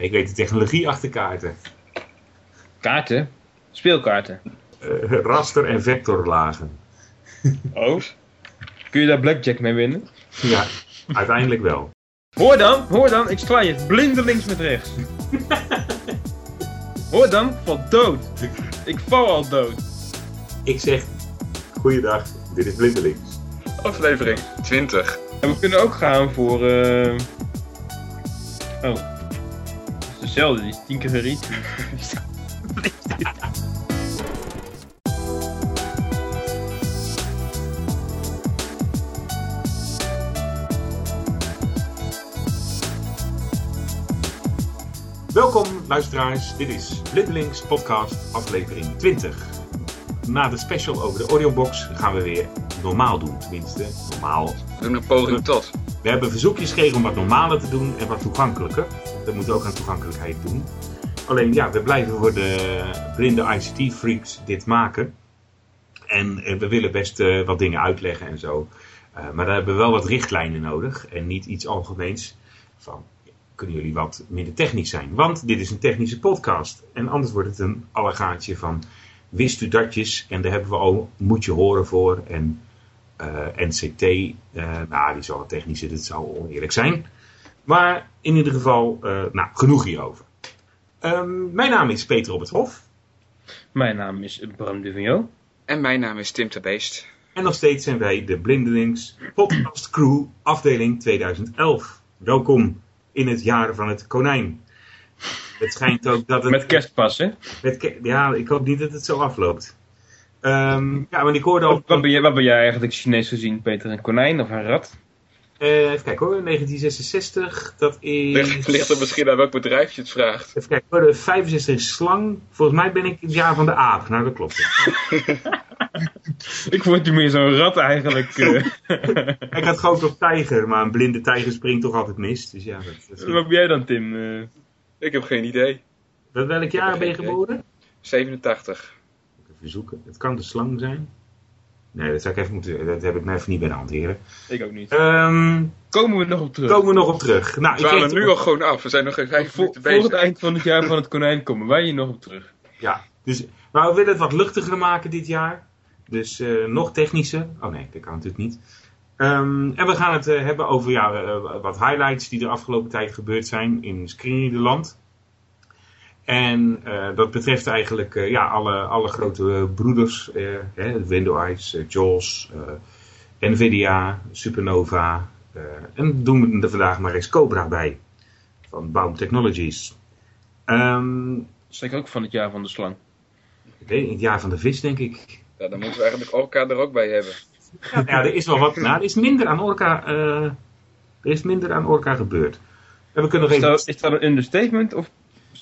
Ik weet de technologie achter kaarten. Kaarten? Speelkaarten? Uh, raster- en vectorlagen. Oh? Kun je daar blackjack mee winnen? Ja, uiteindelijk wel. Hoor dan, hoor dan, ik sla je blindelings met rechts. hoor dan, ik val dood. Ik val al dood. Ik zeg, goeiedag, dit is Blindelings. Aflevering 20. En we kunnen ook gaan voor... eh Oh. Dezelfde, die is tien keer geriet. Welkom luisteraars, dit is Blindelings podcast aflevering 20. Na de special over de audiobox gaan we weer normaal doen, tenminste normaal. We doen een poging tot. We hebben verzoekjes gekregen om wat normaler te doen en wat toegankelijker. We moeten ook aan toegankelijkheid doen. Alleen ja, we blijven voor de blinde ICT-freaks dit maken. En eh, we willen best eh, wat dingen uitleggen en zo. Maar daar hebben we wel wat richtlijnen nodig en niet iets algemeens van kunnen jullie wat minder technisch zijn. Want dit is een technische podcast en anders wordt het een allegaatje van wist u datjes en daar hebben we al moet je horen voor en NCT, nou die zal wat technische, dit zou oneerlijk zijn. Maar in ieder geval, uh, nou genoeg hierover. Um, mijn naam is Peter op het Hof. Mijn naam is Bram Duvigneau. En mijn naam is Tim de Beest. En nog steeds zijn wij de Blindelings Podcast Crew afdeling 2011. Welkom in het jaar van het konijn. Het schijnt ook dat het... Met kerstpas, hè? Met ke ja, ik hoop niet dat het zo afloopt. Um, ja, want ik hoorde al... Wat ben, jij, wat ben jij eigenlijk Chinees gezien, Peter? Een konijn of een rat? Uh, even kijken hoor, 1966, dat is... Ligt, ligt er misschien aan welk bedrijf je het vraagt. Even kijken hoor, 65 is slang. Volgens mij ben ik het jaar van de aap. Nou, dat klopt. ik vond je meer zo'n rat eigenlijk. Uh. ik had gehoopt op tijger, maar een blinde tijger springt toch altijd mis. Dus ja, dat, dat Wat ben jij dan, Tim? Uh... Ik heb geen idee. Welk, welk jaar ben je geboren? 87. Even zoeken. Het kan de slang zijn. Nee, dat zou ik even moeten. Dat heb ik me even niet bij de hand, heren. Ik ook niet. Um, komen we nog op terug? Komen we nog op terug. Nou, we dwalen nu al gewoon af. We zijn nog geen vijf minuten bezig. Voor het eind van het jaar van het konijn komen wij hier nog op terug. Ja, dus, maar we willen het wat luchtiger maken dit jaar. Dus uh, nog technischer. Oh nee, dat kan natuurlijk niet. Um, en we gaan het uh, hebben over ja, uh, wat highlights die de afgelopen tijd gebeurd zijn in Screenerland. En uh, dat betreft eigenlijk uh, ja, alle, alle grote broeders. Uh, hè, Windows, JAWS, Nvidia, Supernova. en doen we er vandaag maar eens Cobra bij. Van Baum Technologies. Um, Zeker ook van het jaar van de slang. Weet het jaar van de vis denk ik. Ja, dan moeten we eigenlijk Orca er ook bij hebben. Ja, er is wel wat. Nou, er is minder aan Orca, er is minder aan Orca gebeurd. En we kunnen is, even... dat, is dat een understatement of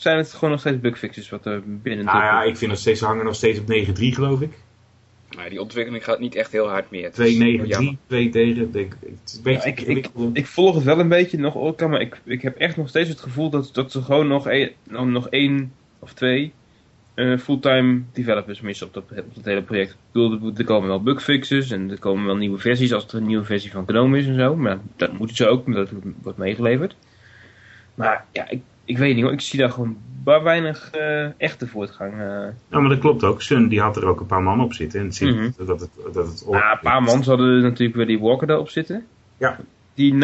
zijn het gewoon nog steeds bugfixes wat er binnen Nou ja, ik vind nog steeds, hangen nog steeds op 9.3 geloof ik. Maar die ontwikkeling gaat niet echt heel hard meer. 2.9.3, 2 tegen, denk, het is ja, ik, ik, ik, volg het wel een beetje nog Orca, maar ik, ik heb echt nog steeds het gevoel dat, dat ze gewoon nog, een, nog één of twee uh, fulltime developers missen op dat, op dat hele project. Ik bedoel, er komen wel bugfixes en er komen wel nieuwe versies als er een nieuwe versie van GNOME is en zo. Maar dat moeten ze ook, dat wordt meegeleverd. Maar ja, ik, ik weet niet hoor, ik zie daar gewoon weinig uh, echte voortgang. Uh. Ja, maar dat klopt ook. Sun die had er ook een paar man op zitten. En het Mhm. mm -hmm. dat het, dat het ja, een paar man hadden natuurlijk weer die Walker daarop zitten. Ja. Die 90%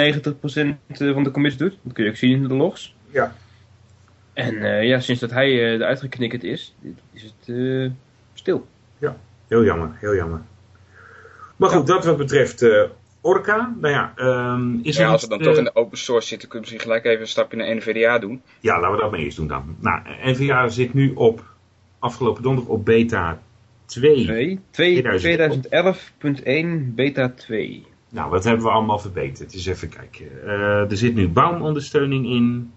van de commits doet. Dat kun je ook zien in de logs. Ja. En uh, ja, sinds dat hij eruit geknikkerd is, is het stil. Ja, heel jammer, heel jammer. Maar goed, ja. dat wat betreft Orca, nou ja, um, is ja, er als we dan toch in de open source zitten, kunnen we misschien gelijk even een stapje naar NVDA doen. Ja, laten we dat maar eerst doen dan. Nou, NVDA zit nu op, afgelopen donderdag op beta 2. 2, 2011.1 beta 2. Nou, wat hebben we allemaal verbeterd? Dus even kijken. Uh, er zit nu bouwondersteuning in.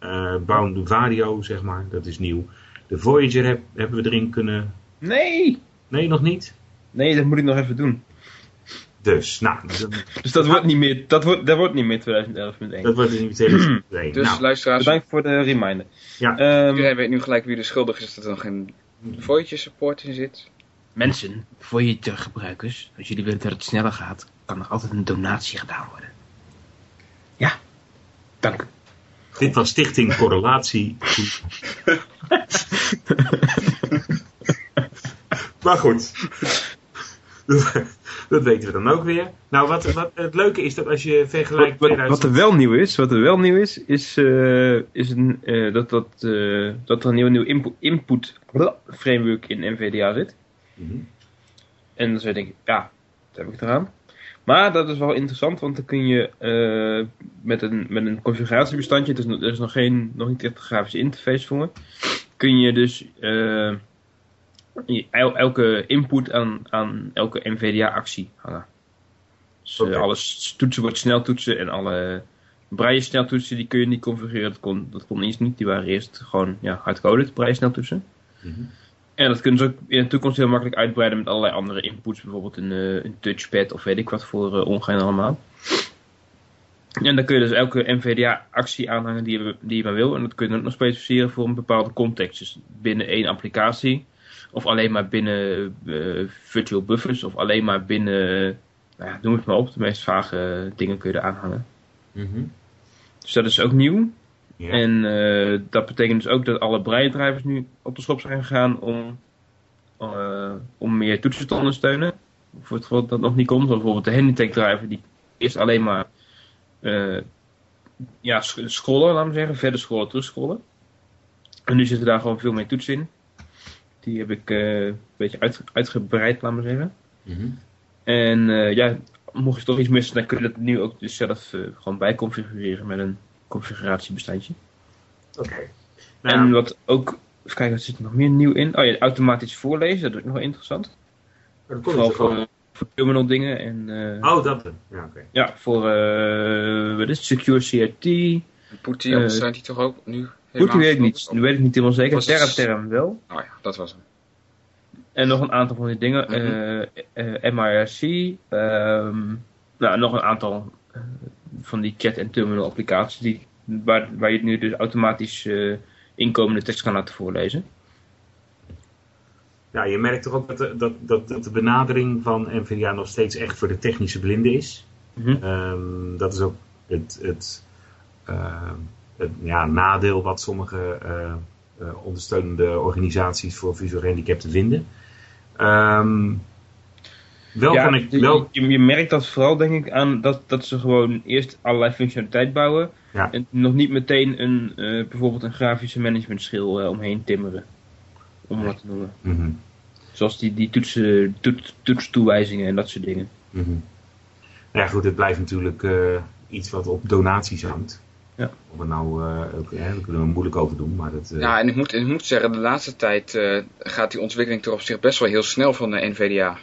Uh, Baum Vario, zeg maar, dat is nieuw. De Voyager heb, hebben we erin kunnen... Nee! Nee, nog niet? Nee, dat moet ik nog even doen. Dus, nou... dus dat wordt niet meer, dat wordt, dat wordt niet meer 2011.1. Dat wordt niet meer 2011.1. Dus nou, luisteraars... Bedankt voor de reminder. Ja. Um, Iedereen weet nu gelijk wie de schuldig is dat er nog geen Voyager support in zit. Mensen, Voyager gebruikers, als jullie willen dat het sneller gaat, kan er altijd een donatie gedaan worden. Ja, dank u. Dit was Stichting Correlatie. maar goed. Dat weten we dan ook weer. Nou, wat, wat het leuke is dat als je vergelijkt... Wat, wat, wat er wel nieuw is, wat er wel nieuw is, is, uh, is een, uh, dat, dat, uh, dat er een nieuw, nieuw input, input framework in NVDA zit. Mm -hmm. En dan zou je denken, ja, dat heb ik eraan. Maar dat is wel interessant, want dan kun je met, een, met een configuratiebestandje, dus er is nog, geen, nog niet echt een grafische interface voor, kun je dus elke input aan, aan elke NVDA-actie hangen. Dus okay. alle toetsen wordt snel toetsen en alle braille sneltoetsen die kun je niet configureren. Dat kon, dat kon eerst niet, die waren eerst gewoon ja, hardcoded braille sneltoetsen. Mm -hmm. En dat kunnen ze ook in de toekomst heel makkelijk uitbreiden met allerlei andere inputs, bijvoorbeeld een, uh, een touchpad of weet ik wat voor uh, ongein allemaal. En dan kun je dus elke NVDA-actie aanhangen die je, die je maar wil. En dat kun je ook nog specificeren voor een bepaalde context. Dus binnen één applicatie of alleen maar binnen uh, virtual buffers. Of alleen maar binnen, nou ja, noem het maar op. De meest vage dingen kun je er aanhangen. Mm -hmm. Dus dat is ook nieuw. Yeah. En uh, dat betekent dus ook dat alle breidrijvers nu op de schop zijn gegaan om, uh, om meer toetsen te ondersteunen. Voor het geval dat nog niet komt. Bijvoorbeeld de Handytech driver die eerst alleen maar ja, scrollen, laten we zeggen. Verder scrollen, terugscrollen. En nu zitten daar gewoon veel meer toetsen in. Die heb ik uh, een beetje uit, uitgebreid, laat maar zeggen. Mm -hmm. En uh, ja, mocht je toch iets missen, dan kun je dat nu ook dus zelf uh, gewoon bijconfigureren met een configuratiebestandje. Oké. Okay. Nou, en wat ook, even kijken, wat zit er nog meer nieuw in? Oh ja, automatisch voorlezen, dat is ook nog interessant. Dat Vooral voor, voor terminal dingen. En, oh, dat. Ja, oké. Okay. Ja, voor, wat is het, Secure CRT. Putty ondersteunt die toch ook nu? Goed, weet ik niet. Nu weet ik niet helemaal zeker. Terra Term wel. Oh ja, dat was hem. En nog een aantal van die dingen. Mm -hmm. uh, uh, MIRC. Um, nou, nog een aantal uh, van die chat- en terminal applicaties. Die, waar, waar je nu dus automatisch inkomende tekst kan laten voorlezen. Ja, je merkt toch ook dat de, dat, dat, dat de benadering van NVIDIA nog steeds echt voor de technische blinden is. Mm -hmm. um, dat is ook het... het het ja, nadeel wat sommige uh, uh, ondersteunende organisaties voor visueel gehandicapten vinden. Um, wel ja, kan ik, wel... je, je, merkt dat vooral denk ik aan dat, dat ze gewoon eerst allerlei functionaliteit bouwen. Ja. En nog niet meteen een, uh, bijvoorbeeld een grafische management schil omheen timmeren. Om wat te noemen. Mm -hmm. Zoals die, die toetsen, toets, toetstoewijzingen en dat soort dingen. Mm -hmm. Ja goed, het blijft natuurlijk iets wat op donaties hangt. Ja. Of we nou, uh, ook, hè, daar kunnen we moeilijk over doen. Maar dat, uh... Ja, en ik moet, ik moet zeggen, de laatste tijd uh, gaat die ontwikkeling toch op zich best wel heel snel van de NVDA.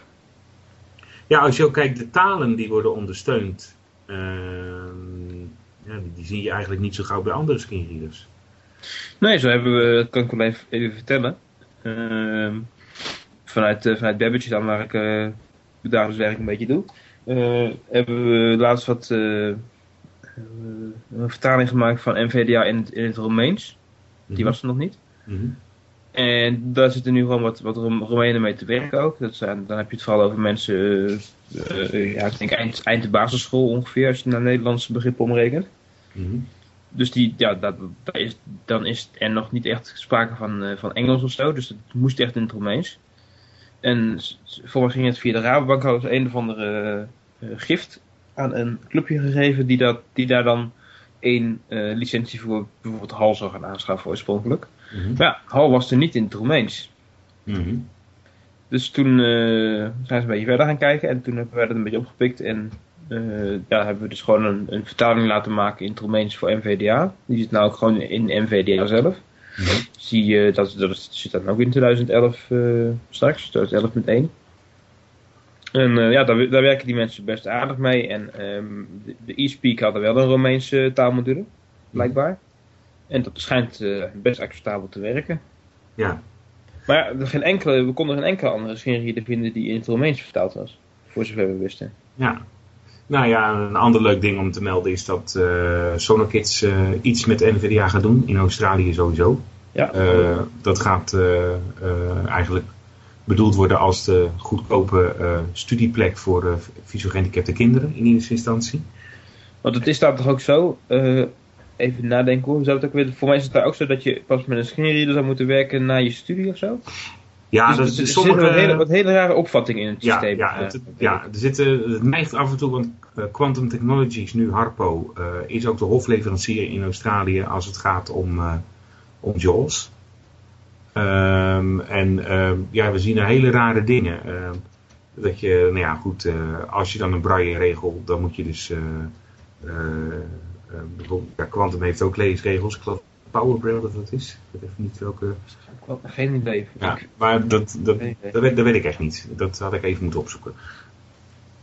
Ja, als je ook kijkt, de talen die worden ondersteund, ja, die, die, zie je eigenlijk niet zo gauw bij andere screenreaders. Nee, zo hebben we, dat kan ik wel even, even vertellen. Ehm, vanuit, vanuit Babbage, dan waar ik dagelijks werk een beetje doe, hebben we laatst wat een vertaling gemaakt van NVDA in het, in het Romeins. Die mm -hmm. was er nog niet. Mm -hmm. En daar zitten nu gewoon wat, wat Romeinen mee te werken ook. Dat zijn, dan heb je het vooral over mensen, uh, uh, ja, ik denk eind, eind de basisschool ongeveer, als je naar Nederlandse begrippen omrekent. Mm -hmm. Dus die, ja, dat, dat is, dan is er nog niet echt sprake van, uh, van Engels of zo. Dus het moest echt in het Romeins. En volgens ging het via de Rabobank als een of andere gift aan een clubje gegeven die, dat, die daar dan één uh, licentie voor bijvoorbeeld HAL zou gaan aanschaffen oorspronkelijk. Mm -hmm. Maar ja, HAL was er niet in het Roemeens. Mm -hmm. Dus toen uh, zijn ze een beetje verder gaan kijken en toen hebben we het een beetje opgepikt en uh, ja, hebben we dus gewoon een, een, vertaling laten maken in het Roemeens voor NVDA. Die zit nou ook gewoon in NVDA zelf. Mm -hmm. Zie je, dat, dat zit dan ook in 2011 straks, 2011.1. En uh, ja, daar, daar, werken die mensen best aardig mee. En um, de, e-speak hadden wel een Romeinse taalmodule, blijkbaar. En dat schijnt uh, best acceptabel te werken. Ja. Maar geen enkele, we konden geen enkele andere screenreader vinden die in het Romeins vertaald was. Voor zover we wisten. Ja. Nou ja, een ander leuk ding om te melden is dat uh, Sonokids iets met NVDA gaat doen. In Australië sowieso. Ja. dat gaat eigenlijk bedoeld worden als de goedkope uh, studieplek voor uh, gehandicapte kinderen in eerste instantie. Want het is daar toch ook zo, uh, even nadenken hoe zou het ook weer. Voor mij is het daar ook zo dat je pas met een screenreader zou moeten werken na je studie of zo. Ja, dus dat er is sommige... wat hele, wat hele rare opvattingen in het Ja, systeem. ja, eh, het, ja er zitten, het neigt af en toe, want eh, Quantum Technologies, nu Harpo, eh, is ook de hofleverancier in Australië als het gaat om, eh om JAWS. Ehm, en ehm, ja, we zien hele rare dingen. Ehm, dat je, nou ja, goed, eh, als je dan een braille-regel, dan moet je dus, eh, eh, bijvoorbeeld, ja, Quantum heeft ook leesregels, ik geloof PowerBraille dat dat is. Ik weet even niet welke. Ik had geen idee. Ja, maar dat, dat, dat, weet, dat weet ik echt niet. Dat had ik even moeten opzoeken.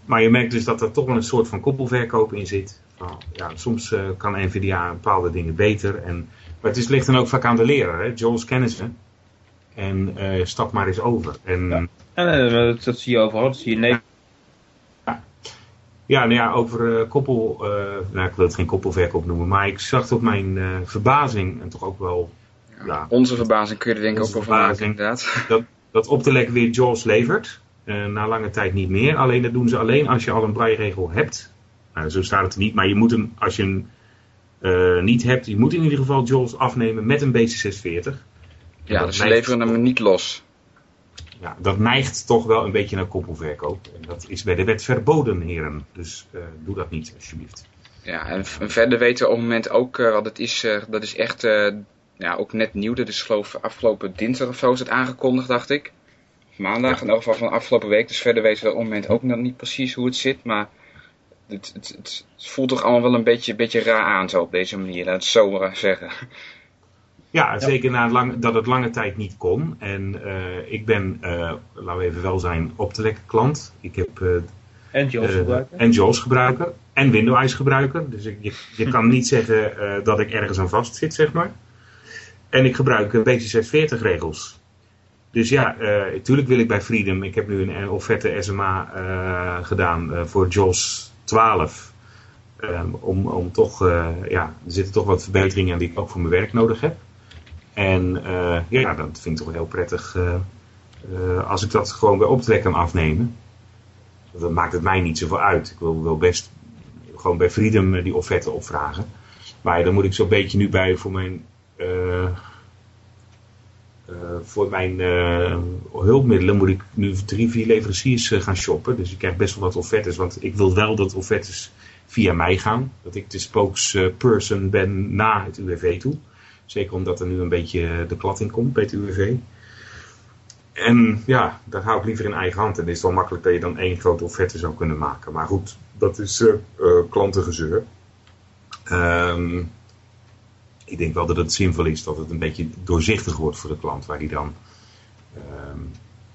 Maar je merkt dus dat er toch wel een soort van koppelverkoop in zit. Van, ja, soms kan Nvidia bepaalde dingen beter. En, maar het is, ligt dan ook vaak aan de leraar. Hè? Kennen ze. En eh, stap maar eens over. En, Ja. Nee, maar dat, dat zie je overal. Dat zie je in Nederland. Ja, nou ja, over eh, koppel, eh, nou ik wil het geen koppelverkoop noemen, maar ik zag tot mijn eh, verbazing en toch ook wel Ja. Onze verbazing kun je er denk ik ook over maken, verbazing. inderdaad. dat, dat Optelec weer Jaws levert. eh, na lange tijd niet meer. Alleen dat doen ze alleen als je al een braille-regel hebt. Nou, zo staat het er niet, maar je moet hem, als je hem eh, niet hebt, je moet in ieder geval Jaws afnemen met een BC640. Ja, dat dus ze leveren hem niet los. Ja, dat neigt toch wel een beetje naar koppelverkoop. En dat is bij de wet verboden, heren. Dus eh, doe dat niet, alsjeblieft. Ja, en, verder weten we op het moment ook, eh, want het is, eh, dat is echt eh, ja, ook net nieuw. Dat is geloof ik afgelopen dinsdag of zo is het aangekondigd, dacht ik. Maandag, in ieder geval van afgelopen week. Dus verder weten we op het moment ook nog niet precies hoe het zit. Maar het, het, het, het voelt toch allemaal wel een beetje, beetje raar aan zo op deze manier. Laat het zo maar zeggen. Ja, zeker na lang, dat het lange tijd niet kon. En eh, ik ben, eh, laten we even wel zijn, Optelec klant. Ik heb eh, En Jaws gebruiken. en JAWS gebruiker. En Windows gebruiker. Dus ik, je, je kan niet zeggen dat ik ergens aan vast zit, zeg maar. En ik gebruik eh, BC640 regels. Dus ja, natuurlijk wil ik bij Freedom. Ik heb nu een offerte SMA gedaan voor JAWS 12. Ehm, om, om toch, ja, er zitten toch wat verbeteringen aan die ik ook voor mijn werk nodig heb. En eh, ja, dat vind ik toch heel prettig eh, eh, als ik dat gewoon bij optrek kan afnemen. Dan maakt het mij niet zoveel uit. Ik wil wel best gewoon bij Freedom die offerte opvragen. Maar dan moet ik zo'n beetje nu bij voor mijn, voor mijn hulpmiddelen moet ik nu drie, vier leveranciers gaan shoppen. Dus ik krijg best wel wat offertes. Want ik wil wel dat offertes via mij gaan. Dat ik de spokesperson ben na het UWV toe. Zeker omdat er nu een beetje de klad in komt bij het UWV. En ja, dat hou ik liever in eigen hand. En het is wel makkelijk dat je dan één grote offerte zou kunnen maken. Maar goed, dat is eh, klantengezeur. Ehm, ik denk wel dat het zinvol is dat het een beetje doorzichtig wordt voor de klant. Waar die dan, ehm,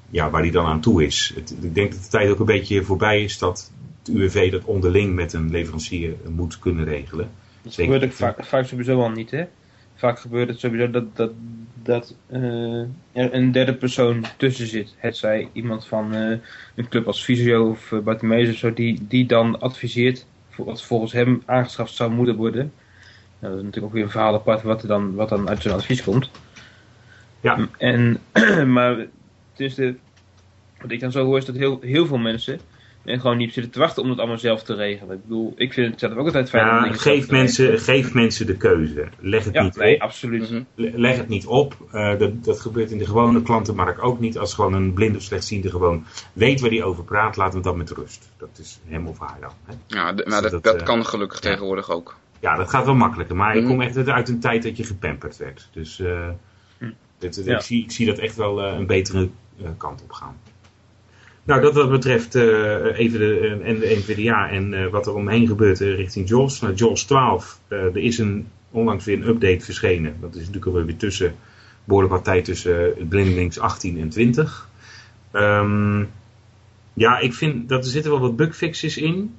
ja, waar die dan aan toe is. Het, ik denk dat de tijd ook een beetje voorbij is dat het UWV dat onderling met een leverancier moet kunnen regelen. Dat gebeurt ook vaak, vaak sowieso al niet, hè? Vaak gebeurt het sowieso dat, dat, dat eh, er een derde persoon tussen zit. Het zij iemand van eh, een club als Visio of uh, Bartimeus of zo, die, die dan adviseert voor wat volgens hem aangeschaft zou moeten worden. Nou, dat is natuurlijk ook weer een verhaal apart wat, er dan, wat dan uit zijn advies komt. Ja. En, maar het is de, wat ik dan zo hoor is dat heel, heel veel mensen en gewoon niet zitten te wachten om het allemaal zelf te regelen. Ik bedoel, ik vind het zelf ook altijd fijn om Ja, zelf geef, te regelen. mensen, geef mensen de keuze. Leg het Ja, niet nee, op. absoluut. Mhm. Leg het niet op. Eh, dat, dat gebeurt in de gewone klantenmarkt ook niet. Als gewoon een blinde of slechtziende gewoon weet waar hij over praat, laat hem dan met rust. Dat is hem of haar dan. Hè? Ja, d- maar Dus dat, dat, dat eh, kan gelukkig ja. tegenwoordig ook. Ja, dat gaat wel makkelijker. Maar ik Mhm. kom echt uit een tijd dat je gepamperd werd. Dus eh, Hm. dit- Ja. ik, zie, ik zie dat echt wel een betere kant op gaan. Nou, dat wat betreft eh, even de, eh, en de NVDA en eh, wat er omheen gebeurt richting JAWS. Nou, JAWS 12, eh, er is een, onlangs weer een update verschenen. Dat is natuurlijk alweer weer tussen, behoorlijk wat tijd tussen Blindelings 18 en 20. Ehm, ja, ik vind dat er zitten wel wat bugfixes in.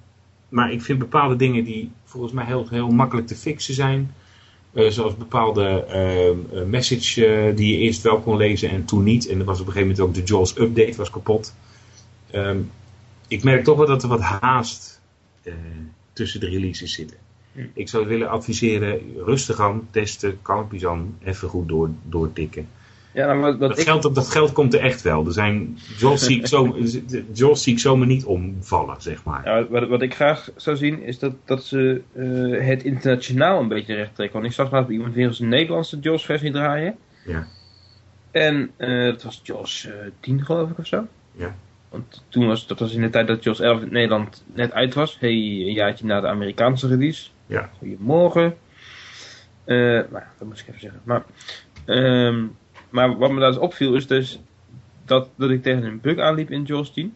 Maar ik vind bepaalde dingen die volgens mij heel, heel makkelijk te fixen zijn. Uh, zoals bepaalde uh, message die je eerst wel kon lezen en toen niet. En er was op een gegeven moment ook de JAWS update was kapot. Um, ik merk toch wel dat er wat haast uh, tussen de releases zitten. Hm. Ik zou willen adviseren, rustig aan, testen, kalmpjes aan, even goed door, doortikken. Ja, nou, wat, wat Dat, ik, geld, dat geld komt er echt wel. Er zijn Jaws zie ik, zo, Jaws zie ik zomaar niet omvallen, zeg maar. ja, wat, wat ik graag zou zien is dat, dat ze eh, het internationaal een beetje recht trekken. Want ik zag laatst iemand weer eens een Nederlandse Jaws versie draaien. Ja. En eh dat was Jaws eh 10 geloof ik of zo. Ja. Want toen was, dat was in de tijd dat Jaws 11 in Nederland net uit was. Hey, een jaartje na de Amerikaanse release. Ja. Goedemorgen. Eh nou, ja, dat moet ik even zeggen. Maar, ehm, maar wat me daar dus opviel is dus dat, dat ik tegen een bug aanliep in Jaws 10.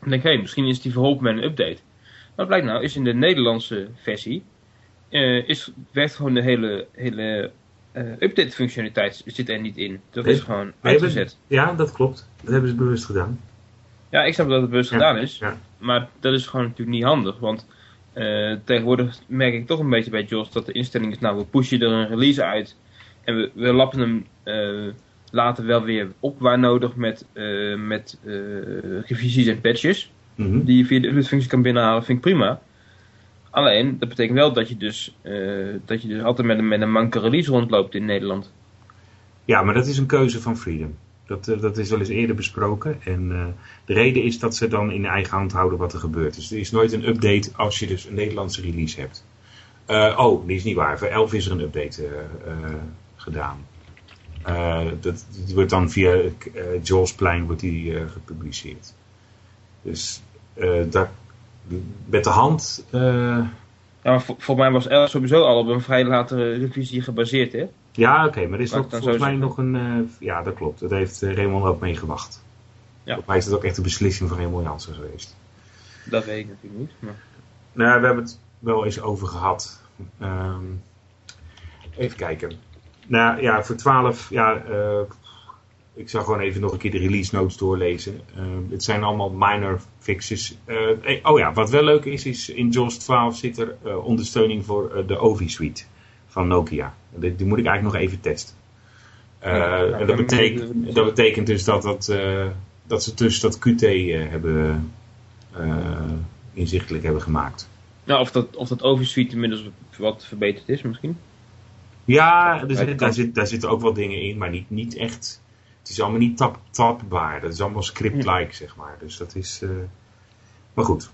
En denk, hé, hey, misschien is die verholpen met een update. Maar blijkt nou, is in de Nederlandse versie, eh, is, werkt gewoon de hele, hele eh, update functionaliteit zit er niet in. Dat is gewoon uitgezet. Ja, dat klopt. Dat hebben ze bewust gedaan. Ja, ik snap dat het bewust Ja, gedaan is. ja. Maar dat is gewoon natuurlijk niet handig. Want eh, tegenwoordig merk ik toch een beetje bij JOS dat de instelling is, nou we pushen er een release uit. En we, we lappen hem eh, later wel weer op waar nodig met, eh, met revisies en patches. Mhm. Die je via de update functie kan binnenhalen, vind ik prima. Alleen, dat betekent wel dat je dus, dat je dus altijd met een, met een manke release rondloopt in Nederland. Ja, maar dat is een keuze van Freedom. Dat, eh, dat is wel eens eerder besproken. En eh, de reden is dat ze dan in eigen hand houden wat er gebeurt. Dus er is nooit een update als je dus een Nederlandse release hebt. Eh, oh, die is niet waar. Voor 11 is er een update gedaan. Dat, die wordt dan via Jawsplein wordt die, gepubliceerd. Dus daar, met de hand... Ja, maar voor, voor mij was 11 sowieso al op een vrij latere revisie gebaseerd, hè? Ja, oké, maar er is nog volgens mij nog een... eh, ja, dat klopt. Dat heeft eh, Raymond ook mee gewacht. Ja. Volgens mij is het ook echt een beslissing van Raymond Jansen geweest. Dat weet ik natuurlijk niet. Maar... Nou, we hebben het wel eens over gehad. Ehm, even kijken. Nou ja, voor 12, ja, eh, ik zal gewoon even nog een keer de release notes doorlezen. Ehm, het zijn allemaal minor fixes. Oh ja, wat wel leuk is, is in JAWS 12 zit er ondersteuning voor de Ovi Suite van Nokia. Die, die moet ik eigenlijk nog even testen. Eh, Ja, en dan- dat, betekent, dat betekent dus dat, dat, eh, dat ze dus dat QT eh, hebben eh, inzichtelijk hebben gemaakt. Nou, of dat, of dat Oversuite inmiddels wat verbeterd is misschien. Ja, er kan. daar, zit, daar zitten ook wel dingen in, maar niet, niet echt. Het is allemaal niet tap, tapbaar. Dat is allemaal script-like, zeg maar. Dus dat is. eh, Maar goed.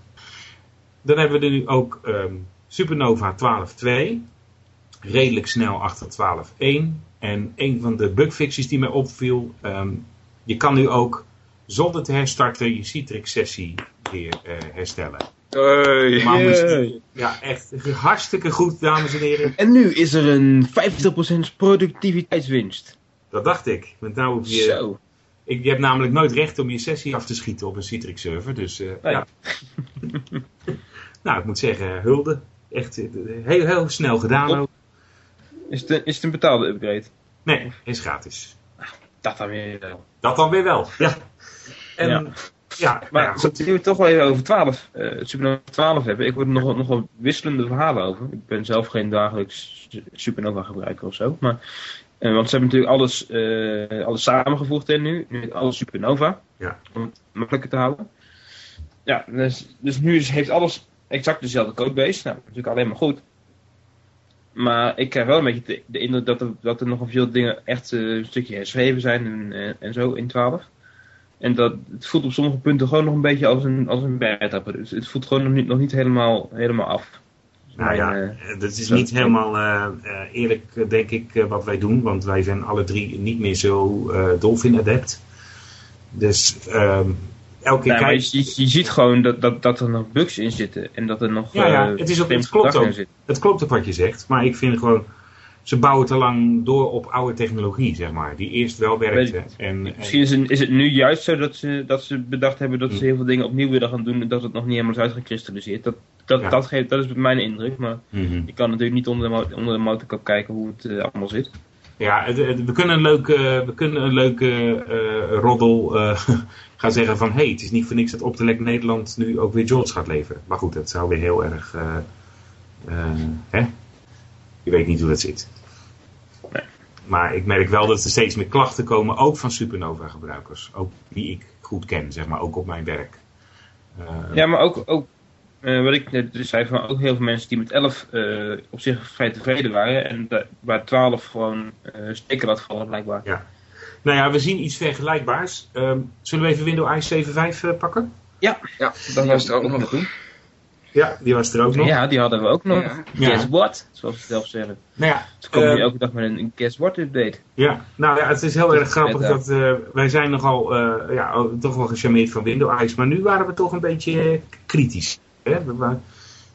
Dan hebben we er nu ook ehm, Supernova 12.2. Redelijk snel achter 12.1. En een van de bugfixes die mij opviel. ehm, je kan nu ook zonder te herstarten je Citrix-sessie weer eh, herstellen. Hey. Ja, echt hartstikke goed, dames en heren. En nu is er een 50% productiviteitswinst. Dat dacht ik. Want nou hoef je, Zo. ik, je hebt namelijk nooit recht om je sessie af te schieten op een Citrix server. Dus eh, ja. nou, ik moet zeggen, hulde. Echt eh, heel, heel snel gedaan ook. Is het, een- is het een betaalde upgrade? Nee, is gratis. Dat dan weer wel. Dat dan weer wel. Ja. En ja, Ja. nou Maar ja, goed, we het toch wel even over 12, eh het Supernova 12 hebben. Ik hoor er nog, nog wel wisselende verhalen over. Ik ben zelf geen dagelijks Supernova gebruiker of zo. Maar, eh, want ze hebben natuurlijk alles, eh, alles samengevoegd en nu. Nu alles Supernova. Ja. Om het makkelijker te houden. Ja, dus, dus nu is, heeft alles exact dezelfde codebase. Nou, natuurlijk alleen maar goed. Maar ik krijg wel een beetje de, de indruk dat er, dat er nog veel dingen echt eh, een stukje herschreven zijn en, en, en zo in 12. En dat, het voelt op sommige punten gewoon nog een beetje als een, als een beta. Dus het voelt gewoon nog niet, nog niet helemaal, helemaal af. Nou ja, eh, dat is niet helemaal eh, eh, eerlijk, eh, denk ik, eh, wat wij doen. Want wij zijn alle drie niet meer zo eh Dolphin-adept. Dus ehm, elke keer Nee, je, je, je ziet gewoon dat, dat, dat er nog bugs in zitten. En dat er nog Ja, ja, eh, het is ook- het klopt ook. Het klopt ook wat je zegt, maar ik vind gewoon... Ze bouwen te lang door op oude technologie, zeg maar. Die eerst wel werkte. Weet En, en- Misschien is het, is het nu juist zo dat ze, dat ze bedacht hebben dat ze Hm. heel veel dingen opnieuw willen gaan doen. En dat het nog niet helemaal is uitgekristalliseerd. Dat, dat, Ja. dat, geeft, dat is mijn indruk. Maar Mhm. ik kan natuurlijk niet onder de, onder de motorkap kijken hoe het eh, allemaal zit. Ja, het- het- we kunnen een leuke, we kunnen een leuke eh, roddel eh, gaan zeggen van... hé, hey, het is niet voor niks dat Optelec Nederland nu ook weer Jaws gaat leveren. Maar goed, dat zou weer heel erg... eh, eh, hè? Je weet niet hoe dat zit. Nee. Maar ik merk wel dat er steeds meer klachten komen, ook van Supernova gebruikers. Ook die ik goed ken, zeg maar, ook op mijn werk. Eh, Ja, maar ook, ook wat ik net dus zei, van ook heel veel mensen die met 11 eh, op zich vrij tevreden waren. En waar 12 gewoon eh steken laat vallen, blijkbaar. Ja. Nou ja, we zien iets vergelijkbaars. Ehm, zullen we even Windows ICE 7.5 eh, pakken? Ja, dat was er ook nog. doen. Ja, die was er ook nog. Ja, die hadden we ook nog. Ja. Guess Ja. what? Zoals ze zelf zeggen. Nou ja, Ze komen nu ehm, elke dag met een, Guess what update. Ja, nou ja, het is heel erg grappig Ja. dat eh, wij zijn nogal, eh, ja, oh, toch wel gecharmeerd van Windows ICE, maar nu waren we toch een beetje kritisch. Hè? Het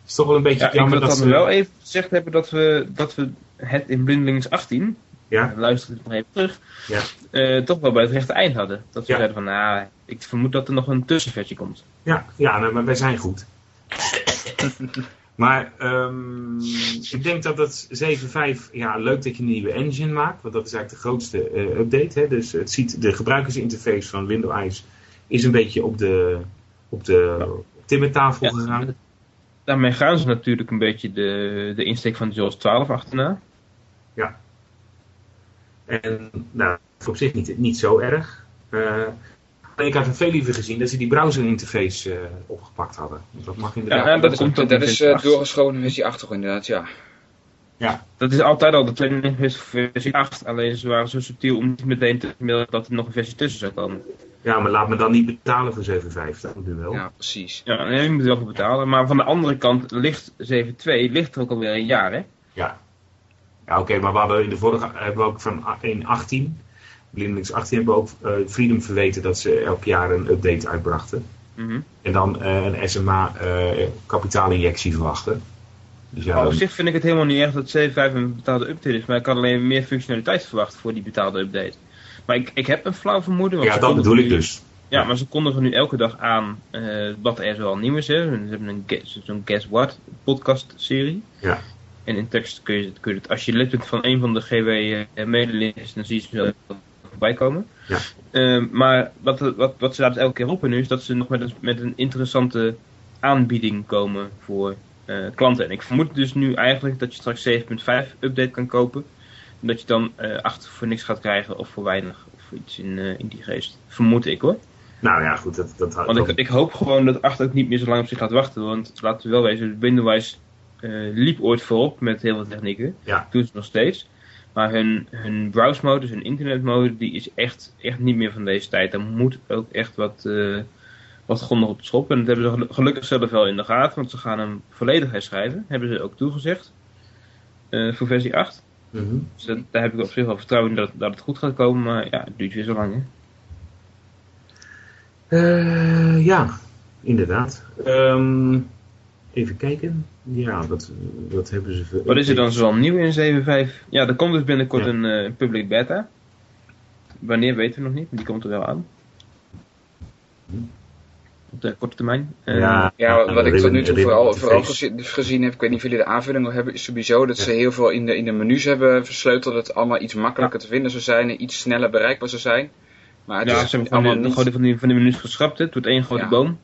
is toch wel een beetje Ja, ik jammer wil dat dan ze... wel even gezegd hebben dat we, dat we het in Blindelings 18, Ja, luister het nog even terug, Ja. eh, toch wel bij het rechte eind hadden. Dat Ja. zeiden van, nou, ik vermoed dat er nog een tussenversie komt. ja, ja nou, maar wij zijn goed. maar ehm, ik denk dat het 7.5, ja, leuk dat je een nieuwe engine maakt, want dat is eigenlijk de grootste eh, update. Hè? Dus het ziet, de gebruikersinterface van Windows ICE is een beetje op de, op de Ja. timmertafel Ja. gegaan. Daarmee gaan ze natuurlijk een beetje de, de insteek van JAWS 12 achterna. En nou, dat is op zich niet, niet zo erg. Eh, ik had het veel liever gezien dat ze die browser-interface eh, opgepakt hadden. Want dat mag inderdaad. Ja, Ja, dat komt dat, is versie eh, acht. doorgeschoven versie 8 inderdaad, ja. Dat is altijd al de planning versie 8. Alleen ze waren zo subtiel om niet meteen te melden dat er nog een versie tussen zou komen. Ja, maar laat me dan niet betalen voor 7,5. Dat moet nu wel. Ja, precies. Ja, nee, je moet er wel voor betalen. Maar van de andere kant ligt 7.2 ligt er ook alweer een jaar, hè? Ja, ja oké, maar we hadden in de vorige hebben we ook van in 18, Blindelings 18 hebben we ook eh, Freedom verweten dat ze elk jaar een update uitbrachten. Mhm. En dan eh, een SMA eh kapitaalinjectie verwachten. Dus ja, op zich vind ik het helemaal niet erg dat 7.5 een betaalde update is. Maar ik had alleen meer functionaliteit verwacht voor die betaalde update. Maar ik, ik heb een flauw vermoeden. want ja dat bedoel ik dus. Ja, maar ze kondigen nu elke dag aan eh, wat er zoal nieuw is. Hè. Ze hebben een guess- zo'n Guess What podcast serie. Ja. En in tekst kun je, kun je het, als je lid bent van een van de GW eh, dan zie je ze wel voorbij komen. Ja. Eh, maar wat, wat, wat ze daar dus elke keer roepen nu is dat ze nog met een, met een interessante aanbieding komen voor eh, klanten. En ik vermoed dus nu eigenlijk dat je straks 7.5 update kan kopen. En dat je dan eh 8 voor niks gaat krijgen of voor weinig. Of iets in, in die geest. Vermoed ik hoor. Nou ja, goed. Dat, dat, Want ik, ik hoop gewoon dat 8 ook niet meer zo lang op zich gaat wachten. Want laten we wel wezen, Windows liep ooit voorop met heel veel technieken. Ja. Doen ze nog steeds. Maar hun, hun browse mode, dus hun internetmode, die is echt, echt niet meer van deze tijd. Daar moet ook echt wat, eh wat grondig op de schop. En dat hebben ze gelu- gelukkig zelf wel in de gaten. Want ze gaan hem volledig herschrijven. Hebben ze ook toegezegd. eh, voor versie 8. Mhm. Dus dat- daar heb ik op zich wel vertrouwen in dat, dat het goed gaat komen. Maar ja, het duurt weer zo lang hè. Eh, ja, inderdaad. Ehm, even kijken. Ja, wat, wat hebben ze... Wat is er dan zoal nieuw in 7.5? Ja, er komt dus binnenkort Ja. een eh, public beta. Wanneer weten we nog niet, maar die komt er wel aan. Op de korte termijn. Eh, Ja, Ja, wat ik tot nu toe vooral, vooral gezien, gezien heb, ik weet niet of jullie de aanvullingen hebben, is sowieso dat ze heel veel in de, in de menus hebben versleuteld. Dat het allemaal iets makkelijker te vinden zou zijn en iets sneller bereikbaar zou zijn. Maar het ja, is ze hebben van allemaal de, niet... van, die, van die menus geschrapt. hè. Het wordt één grote Ja. boom.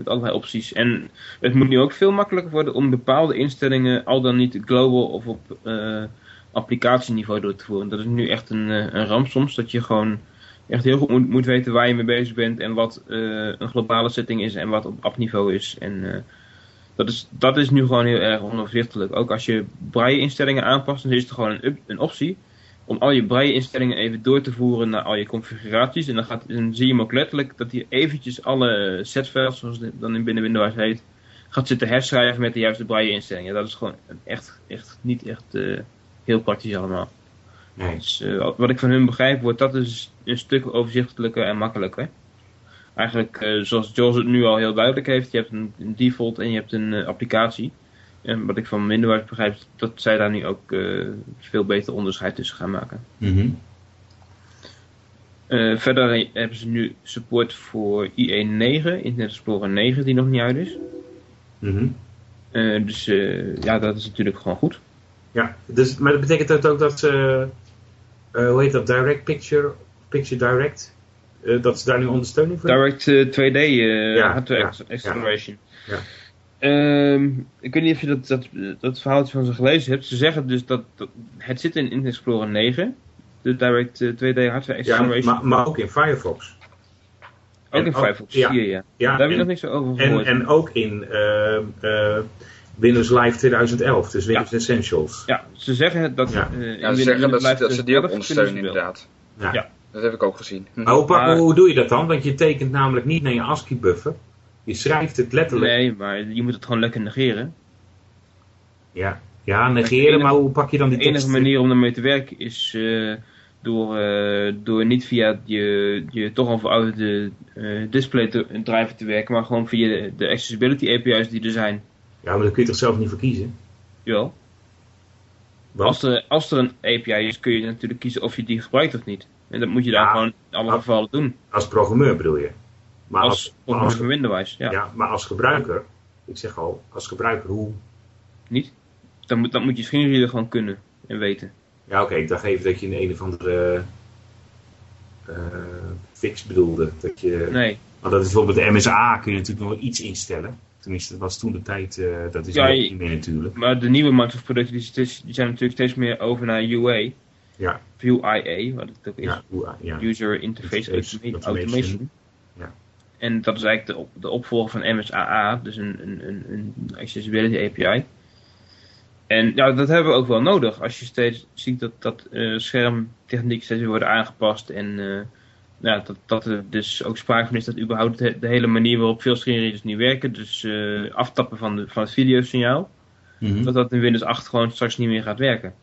Met allerlei opties. En het moet nu ook veel makkelijker worden om bepaalde instellingen al dan niet global of op eh, applicatieniveau door te voeren. Dat is nu echt een, eh, een ramp soms. Dat je gewoon echt heel goed moet, moet weten waar je mee bezig bent. En wat eh, een globale setting is en wat op appniveau is. En dat, is, dat is nu gewoon heel erg onoverzichtelijk. Ook als je braille instellingen aanpast, dan is er gewoon een, een optie om al je braille instellingen even door te voeren naar al je configuraties. En dan, gaat, dan zie je hem ook letterlijk dat hij eventjes alle setfiles, zoals het dan in binnen Windows heet, gaat zitten herschrijven met de juiste braille instellingen. Dat is gewoon echt, echt niet echt eh, heel praktisch allemaal. Nee. Dus eh, wat ik van hun begrijp, wordt dat dus een stuk overzichtelijker en makkelijker. Eigenlijk eh, zoals Jules het nu al heel duidelijk heeft, je hebt een, default en je hebt een eh, applicatie. En wat ik van Windows begrijp, dat zij daar nu ook eh, veel beter onderscheid tussen gaan maken. Mhm. Eh, verder hebben ze nu support voor IE9, Internet Explorer 9, die nog niet uit is. Mhm. Eh, dus ja, dat is natuurlijk gewoon goed. Ja, dus, maar dat betekent dat ook dat ze, hoe heet dat, Direct Picture, Picture Direct, dat ze daar nu ondersteuning voor hebben? Direct eh, 2D eh Ja, hardware. Ja. Ehm, ik weet niet of je dat, dat, dat verhaaltje van ze gelezen hebt. Ze zeggen dus dat, dat het zit in Internet Explorer 9, de Direct eh, 2D hardware Ja, acceleration. maar, maar ook in Firefox. ook en in ook- Firefox ja. 4, ja. Ja, Daar heb en- nog niks over En, gehoord. en ook in eh, eh, Windows Live 2011, dus Windows Essentials. Ja, ze zeggen dat Ja. eh, in Ja, ze Windows zeggen dat, ze- Live dat ze die ook 2011 ondersteunen inderdaad. Ja. Ja. Dat heb ik ook gezien. Hm. Maar hoe, Maar- hoe doe je dat dan? Want je tekent namelijk niet naar je ASCII buffer. Je schrijft het letterlijk. Nee, maar je moet het gewoon lekker negeren. Ja, ja negeren, enige- maar hoe pak je dan die De enige tekst? manier om ermee te werken is eh, door, eh, door niet via je, je toch al verouderde eh, display te, driver te werken, maar gewoon via de, de accessibility API's die er zijn. Ja, maar dat kun je toch zelf niet voor kiezen? Jawel. Want- Als er, als er een API is, kun je natuurlijk kiezen of je die gebruikt of niet. En dat moet je dan gewoon in alle gevallen doen. Als programmeur bedoel je? Maar Als, als, als, Windows, ja. ja. maar als gebruiker, ik zeg al, als gebruiker hoe... Niet? Dan moet, dan moet je screenreader gewoon kunnen en weten. Ja, oké, ik dacht even dat je een een of andere eh, fix bedoelde. Dat je, Nee. Maar dat is bijvoorbeeld de MSA, kun je natuurlijk nog iets instellen. Tenminste, dat was toen de tijd, eh, dat is Ja, niet meer natuurlijk. Maar de nieuwe Microsoft producten die, zijn natuurlijk steeds meer over naar UA. Ja. View IA, wat het ook is. Ja. User Interface Interface Automa- Automation. Automation. En dat is eigenlijk de, op, de opvolger van MSAA, dus een, een, een, een Accessibility API. En ja, dat hebben we ook wel nodig. Als je steeds ziet dat, dat eh, schermtechniek steeds weer wordt aangepast. En eh, ja, dat, dat er dus ook sprake van is dat überhaupt de, de hele manier waarop veel screenreaders niet werken. Dus eh, aftappen van, de, van het videosignaal. Mhm. Dat dat in Windows 8 gewoon straks niet meer gaat werken.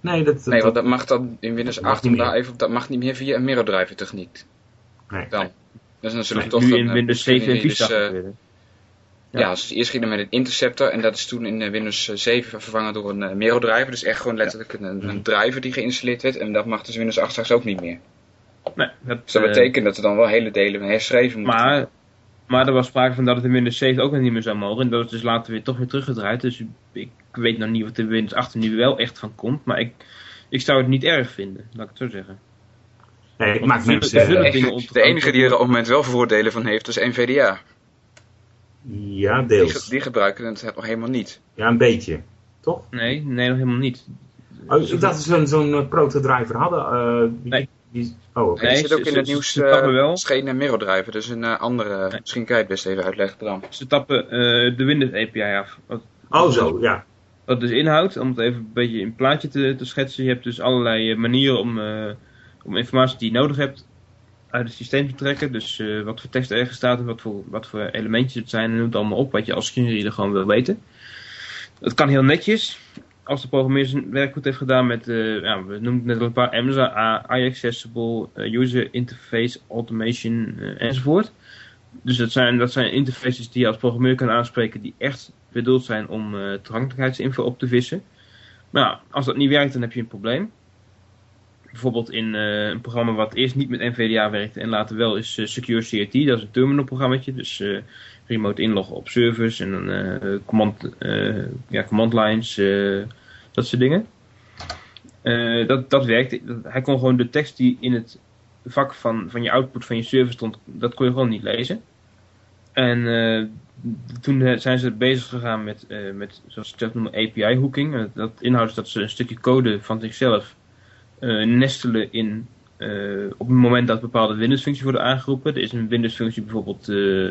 Nee, dat, dat, Nee, want dat mag dan in Windows Dat mag 8 niet om daar meer. even op, dat mag niet meer via een mirror driver techniek. nee. Dan. Dus dan zullen we nu toch in Windows eh, 7 en dus, Vista eh, gebeuren. Ja, Ja. dus eerst ging het met een interceptor en dat is toen in eh, Windows 7 vervangen door een uh. Dus echt gewoon letterlijk een, een driver die geïnstalleerd werd. En dat mag dus Windows 8 straks ook niet meer. Nee, dat, Dus dat eh, betekent dat er dan wel hele delen herschreven moeten Maar, worden. maar er was sprake van dat het in Windows 7 ook nog niet meer zou mogen. En dat is dus later weer toch weer teruggedraaid. Dus ik weet nog niet wat er in Windows 8 nu wel echt van komt. Maar ik, ik zou het niet erg vinden, laat ik het zo zeggen. Nee, ik maak zullen- mensen... zullen dingen om te De enige die er op het moment wel voordelen van heeft, is NVDA. ja, Die, deels. ge- die gebruiken het nog helemaal niet. Ja, een beetje. Toch? Nee, nee, nog helemaal niet. Oh, ik dacht dat ze zo'n zo'n eh, protodriver hadden. eh, die, Nee. die- oh. Nee, die zit ook ze- in het ze- nieuws. ze tappen eh, wel. Geen uh, Miro driver, dus een eh, andere. Nee. Misschien kan je het best even uitleggen, Bram. Ze tappen eh, de Windows API af. Wat, oh, zo, ja. wat dus inhoudt, om het even een beetje in een plaatje te, te schetsen. Je hebt dus allerlei manieren om, eh, om informatie die je nodig hebt uit het systeem te trekken. Dus eh, wat voor tekst er ergens staat en wat voor, wat voor elementjes het zijn. En noem het allemaal op wat je als screenreader gewoon wil weten. Het kan heel netjes. Als de programmeur zijn werk goed heeft gedaan met, eh, ja, we noemden net al een paar M's, iAccessible, eh, User Interface Automation enzovoort. Dus dat zijn, dat zijn interfaces die je als programmeur kan aanspreken die echt bedoeld zijn om toegankelijkheidsinfo op te vissen. Maar ja, als dat niet werkt, dan heb je een probleem. Bijvoorbeeld in eh, een programma wat eerst niet met NVDA werkte en later wel is eh, Secure CRT. Dat is een terminalprogrammaatje. Dus eh, remote inloggen op servers en command, ja, command lines, dat soort dingen. Dat, dat werkte. Dat- Hij kon gewoon de tekst die in het vak van, van je output van je server stond, dat kon je gewoon niet lezen. En toen zijn ze bezig gegaan met, met zoals ze zelf noemen, API-hooking. Dat inhoudt dat ze een stukje code van zichzelf nestelen in, eh, op het moment dat bepaalde Windows-functies worden aangeroepen. Er is een Windows-functie bijvoorbeeld eh,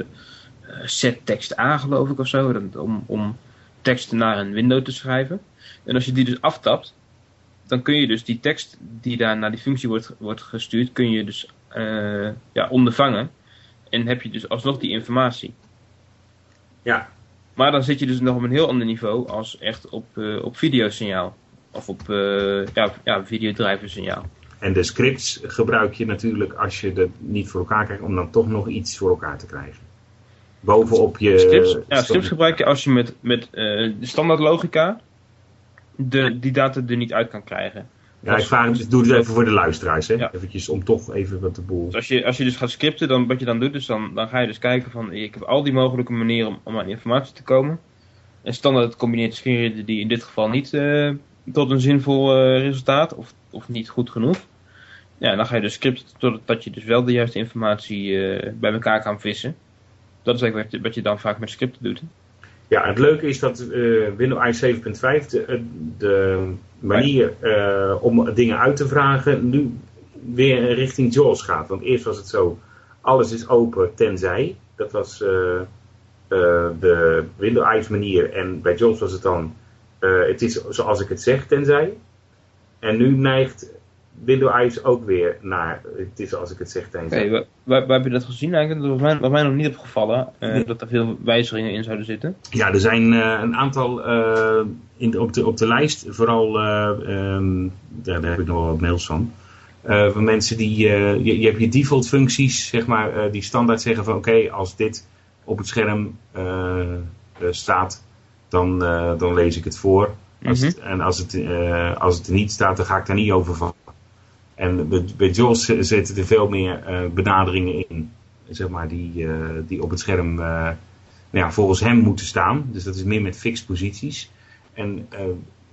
eh, set text A, geloof ik, of zo, om, om tekst naar een window te schrijven. En als je die dus aftapt, dan kun je dus die tekst die daar naar die functie wordt, wordt gestuurd, kun je dus eh, ja, ondervangen. En heb je dus alsnog die informatie. Ja. Maar dan zit je dus nog op een heel ander niveau als echt op, eh op videosignaal. Of op eh ja, ja, videodriversignaal. En de scripts gebruik je natuurlijk als je dat niet voor elkaar krijgt, om dan toch nog iets voor elkaar te krijgen. Bovenop je... Scripts, ja, scripts gebruik je als je met, met eh, de standaard logica de, die data er niet uit kan krijgen. Ja, ik vraag, dus doe het even voor de luisteraars, hè. Ja. Eventjes om toch even wat de boel... Dus als je, als je dus gaat scripten, dan wat je dan doet, is dan, dan ga je dus kijken van ik heb al die mogelijke manieren om, om aan informatie te komen. En standaard combineert de screenreader die in dit geval niet eh, tot een zinvol eh, resultaat of, of niet goed genoeg. Ja, dan ga je dus scripten totdat je dus wel de juiste informatie eh, bij elkaar kan vissen. Dat is eigenlijk wat je, dan vaak met scripten doet. Ja, het leuke is dat eh Windows 7.5 de, de manier om dingen uit te vragen nu weer richting JAWS gaat. Want eerst was het zo, alles is open tenzij. Dat was de Windows manier. En bij JAWS was het dan, eh, het is zoals ik het zeg tenzij. En nu neigt Windows ook weer naar, het is als ik het zeg Oké, waar, waar, waar heb je dat gezien eigenlijk? Dat was mij, was mij nog niet opgevallen, eh, dat er veel wijzigingen in zouden zitten. Ja, er zijn eh, een aantal in, op, de, op de lijst, vooral, eh, ehm, daar, daar heb ik nog wel wat mails van. van mensen die, je, je hebt je default functies, zeg maar, die standaard zeggen van oké, als dit op het scherm staat, dan, eh, dan lees ik het voor. Als het- en als het, eh, als het er niet staat, dan ga ik daar niet over vallen. En bij, bij JAWS zi- zitten er veel meer eh, benaderingen in, zeg maar, die, die op het scherm nou ja, volgens hem moeten staan. Dus dat is meer met fixed posities. En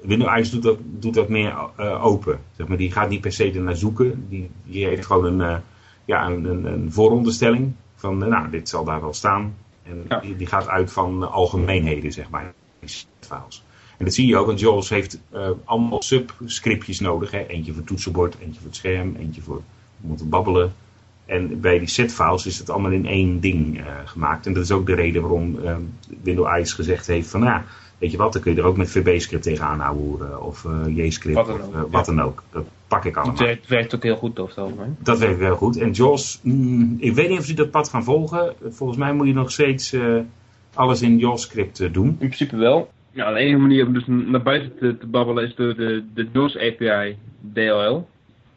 Windows doet dat, doet dat meer open. Zeg maar, die gaat niet per se ernaar zoeken. Die, die heeft gewoon een, ja, een, een, een vooronderstelling van, nou, dit zal daar wel staan. En Ja. die, die gaat uit van algemeenheden, zeg maar, files. En dat zie je ook, want JAWS heeft eh, allemaal subscriptjes nodig. Hè? Eentje voor het toetsenbord, eentje voor het scherm, eentje voor om te babbelen. En bij die setfiles is het allemaal in één ding eh, gemaakt. En dat is ook de reden waarom eh, Windows ICE gezegd heeft van, ja, weet je wat, dan kun je er ook met VB-script tegenaan houden. Of JScript, Wat dan of ook, ja. wat dan ook. Dat pak ik Het allemaal. werkt, werkt ook heel goed het algemeen. Dat werkt wel goed. En JAWS, mm, ik weet niet of ze dat pad gaan volgen. Volgens mij moet je nog steeds alles in JAWS-script eh, doen. In principe wel. Ja, de enige manier om dus naar buiten te, te babbelen is door de, de JAWS API DLL.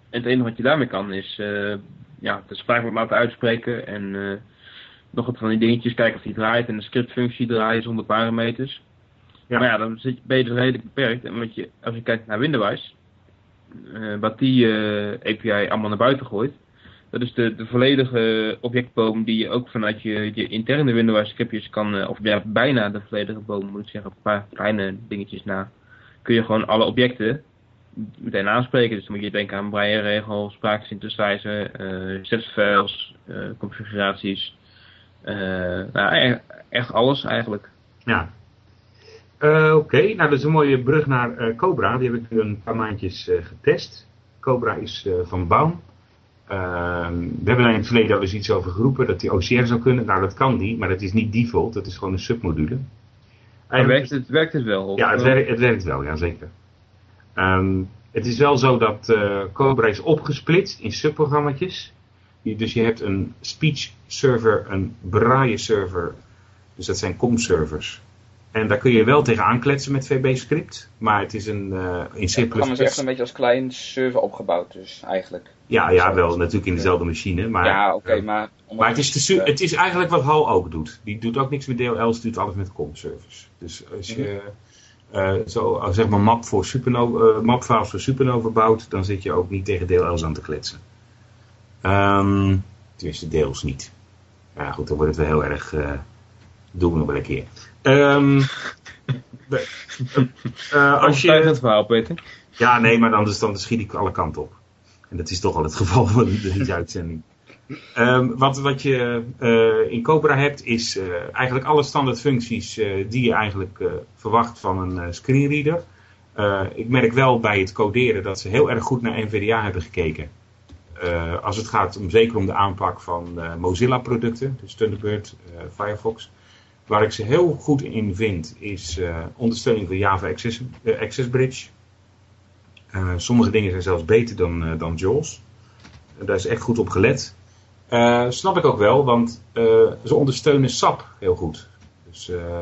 En het enige wat je daarmee kan is eh, ja, de spraakwoord laten uitspreken en eh, nog wat van die dingetjes kijken of die draait en de scriptfunctie draaien zonder parameters. Ja. Maar ja, dan zit je, ben je dus redelijk beperkt. En wat je, als je kijkt naar Windows, eh, wat die eh, API allemaal naar buiten gooit, dat is de, de volledige objectboom die je ook vanuit je, je interne Windows scriptjes kan, eh, of ja, bijna de volledige boom moet ik zeggen, een paar kleine dingetjes na, kun je gewoon alle objecten meteen aanspreken. Dus dan moet je denken aan braille-regel, spraaksynthesizer, eh setfiles, eh configuraties, nou, e- echt alles eigenlijk. Ja. Oké, nou dat is een mooie brug naar Cobra. Die heb ik nu een paar maandjes getest. Cobra is van Baum. Ehm, we hebben daar in het verleden al eens iets over geroepen dat die OCR zou kunnen. Nou, dat kan niet, maar dat is niet default. Dat is gewoon een submodule. Werkt het, werkt het wel? of- ja, het werkt, het werkt wel, ja zeker. Ehm, het is wel zo dat eh, Cobra is opgesplitst in subprogramma's. Dus je hebt een speech server, een braille server. Dus dat zijn com servers. En daar kun je wel tegen aankletsen met VB script. Maar het is een eh in C++. Het programma is echt een beetje als klein server opgebouwd, dus eigenlijk. Ja, ja, wel natuurlijk in dezelfde machine. Maar, ja, oké, eh, maar... maar het is, de, het is eigenlijk wat HAL ook doet. Die doet ook niks met DLL's, doet alles met com servers. Dus als je eh, zo, zeg maar map voor supernova, mapfiles voor Supernova bouwt, dan zit je ook niet tegen DLL's aan te kletsen. Ehm tenminste, deels niet. Ja, goed, dan wordt het wel heel erg. eh doen we nog wel een keer. Ehm, we- eh, als je, verhaal, Peter. ja, nee, maar anders dan schiet ik alle kanten op. En dat is toch al het geval van deze uitzending. Ehm, wat, wat je eh, in Cobra hebt, is eh, eigenlijk alle standaard functies eh, die je eigenlijk eh, verwacht van een eh, screenreader. Eh, ik merk wel bij het coderen dat ze heel erg goed naar NVDA hebben gekeken. Eh, als het gaat om, zeker om de aanpak van eh, Mozilla-producten, dus Thunderbird, eh, Firefox. Waar ik ze heel goed in vind, is eh, ondersteuning van Java Access, eh, Access Bridge. Eh, sommige dingen zijn zelfs beter dan, eh, dan JAWS. Daar is echt goed op gelet. Eh, snap ik ook wel, want eh, ze ondersteunen SAP heel goed. Dus eh,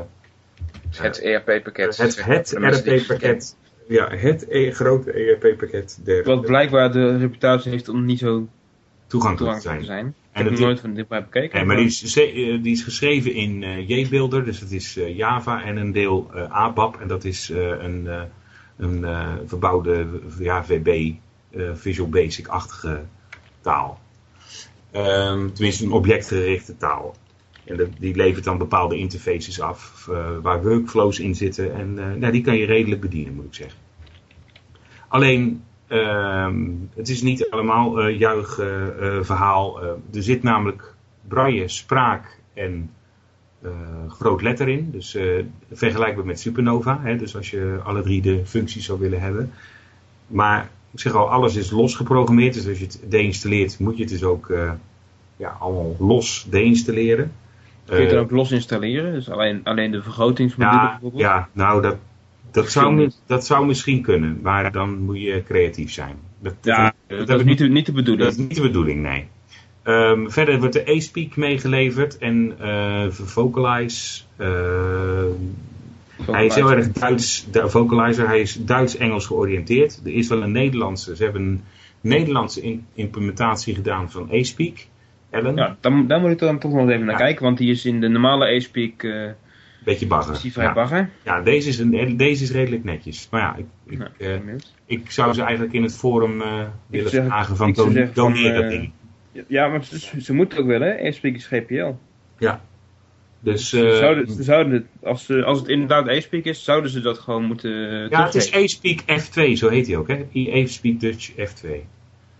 Het ERP-pakket. het, het ERP-pakket, ja, het e- grote ERP-pakket der Wat blijkbaar de reputatie heeft om niet zo toegankelijk te toegankelijk zijn. te zijn. Heb het- nooit van dichtbij bekeken. Nee, maar die is, eh, die is geschreven in eh, JBuilder, dus dat is eh, Java en een deel ABAP. En dat is een, een verbouwde ja, VB, Visual Basic-achtige taal. Ehm, tenminste, een objectgerichte taal. En die levert dan bepaalde interfaces af waar workflows in zitten. En nou, die kan je redelijk bedienen, moet ik zeggen. Alleen, het is niet allemaal eh juich eh, eh, verhaal. Er zit namelijk braille, spraak en groot letter in. Dus vergelijkbaar met Supernova. Hè, dus als je alle drie de functies zou willen hebben. Maar ik zeg al, alles is los geprogrammeerd. Dus als je het deinstalleert, moet je het dus ook ja, allemaal los deinstalleren. Kun je het dan ook los installeren? Dus alleen, alleen de vergrotingsmodule ja, bijvoorbeeld? ja, nou dat, Dat zou, dat zou misschien kunnen, maar dan moet je creatief zijn. Dat, dat- Ja, dat dat, heb is ik niet, de- niet de bedoeling. Dat is niet de bedoeling, nee. Ehm, verder wordt de A-Speak meegeleverd en eh Vocalize. eh, hij is heel erg Duits, de Vocalizer, hij is Duits-Engels georiënteerd. Er is wel een Nederlandse, ze hebben een Nederlandse in- implementatie gedaan van A-Speak. Ellen, Ja, daar, daar moet ik dan toch nog even naar kijken, want die is in de normale A-Speak eh beetje bagger. is die vrij Ja. bagger. Ja, deze is, een, deze is redelijk netjes. Maar ja, ik, ik, Ja, eh, ik zou ze eigenlijk in het forum eh, willen zeg- vragen van ik zou don- zeggen van, doneer dat eh, ding. Ja, maar ze, ze moeten ook wel, hè? A-Speak is GPL. Dus, Ze eh, zouden, ze zouden het, als, ze, als het inderdaad A-Speak is, zouden ze dat gewoon moeten ja, het is. A-Speak F2, zo heet hij ook, hè? A-Speak Dutch F2.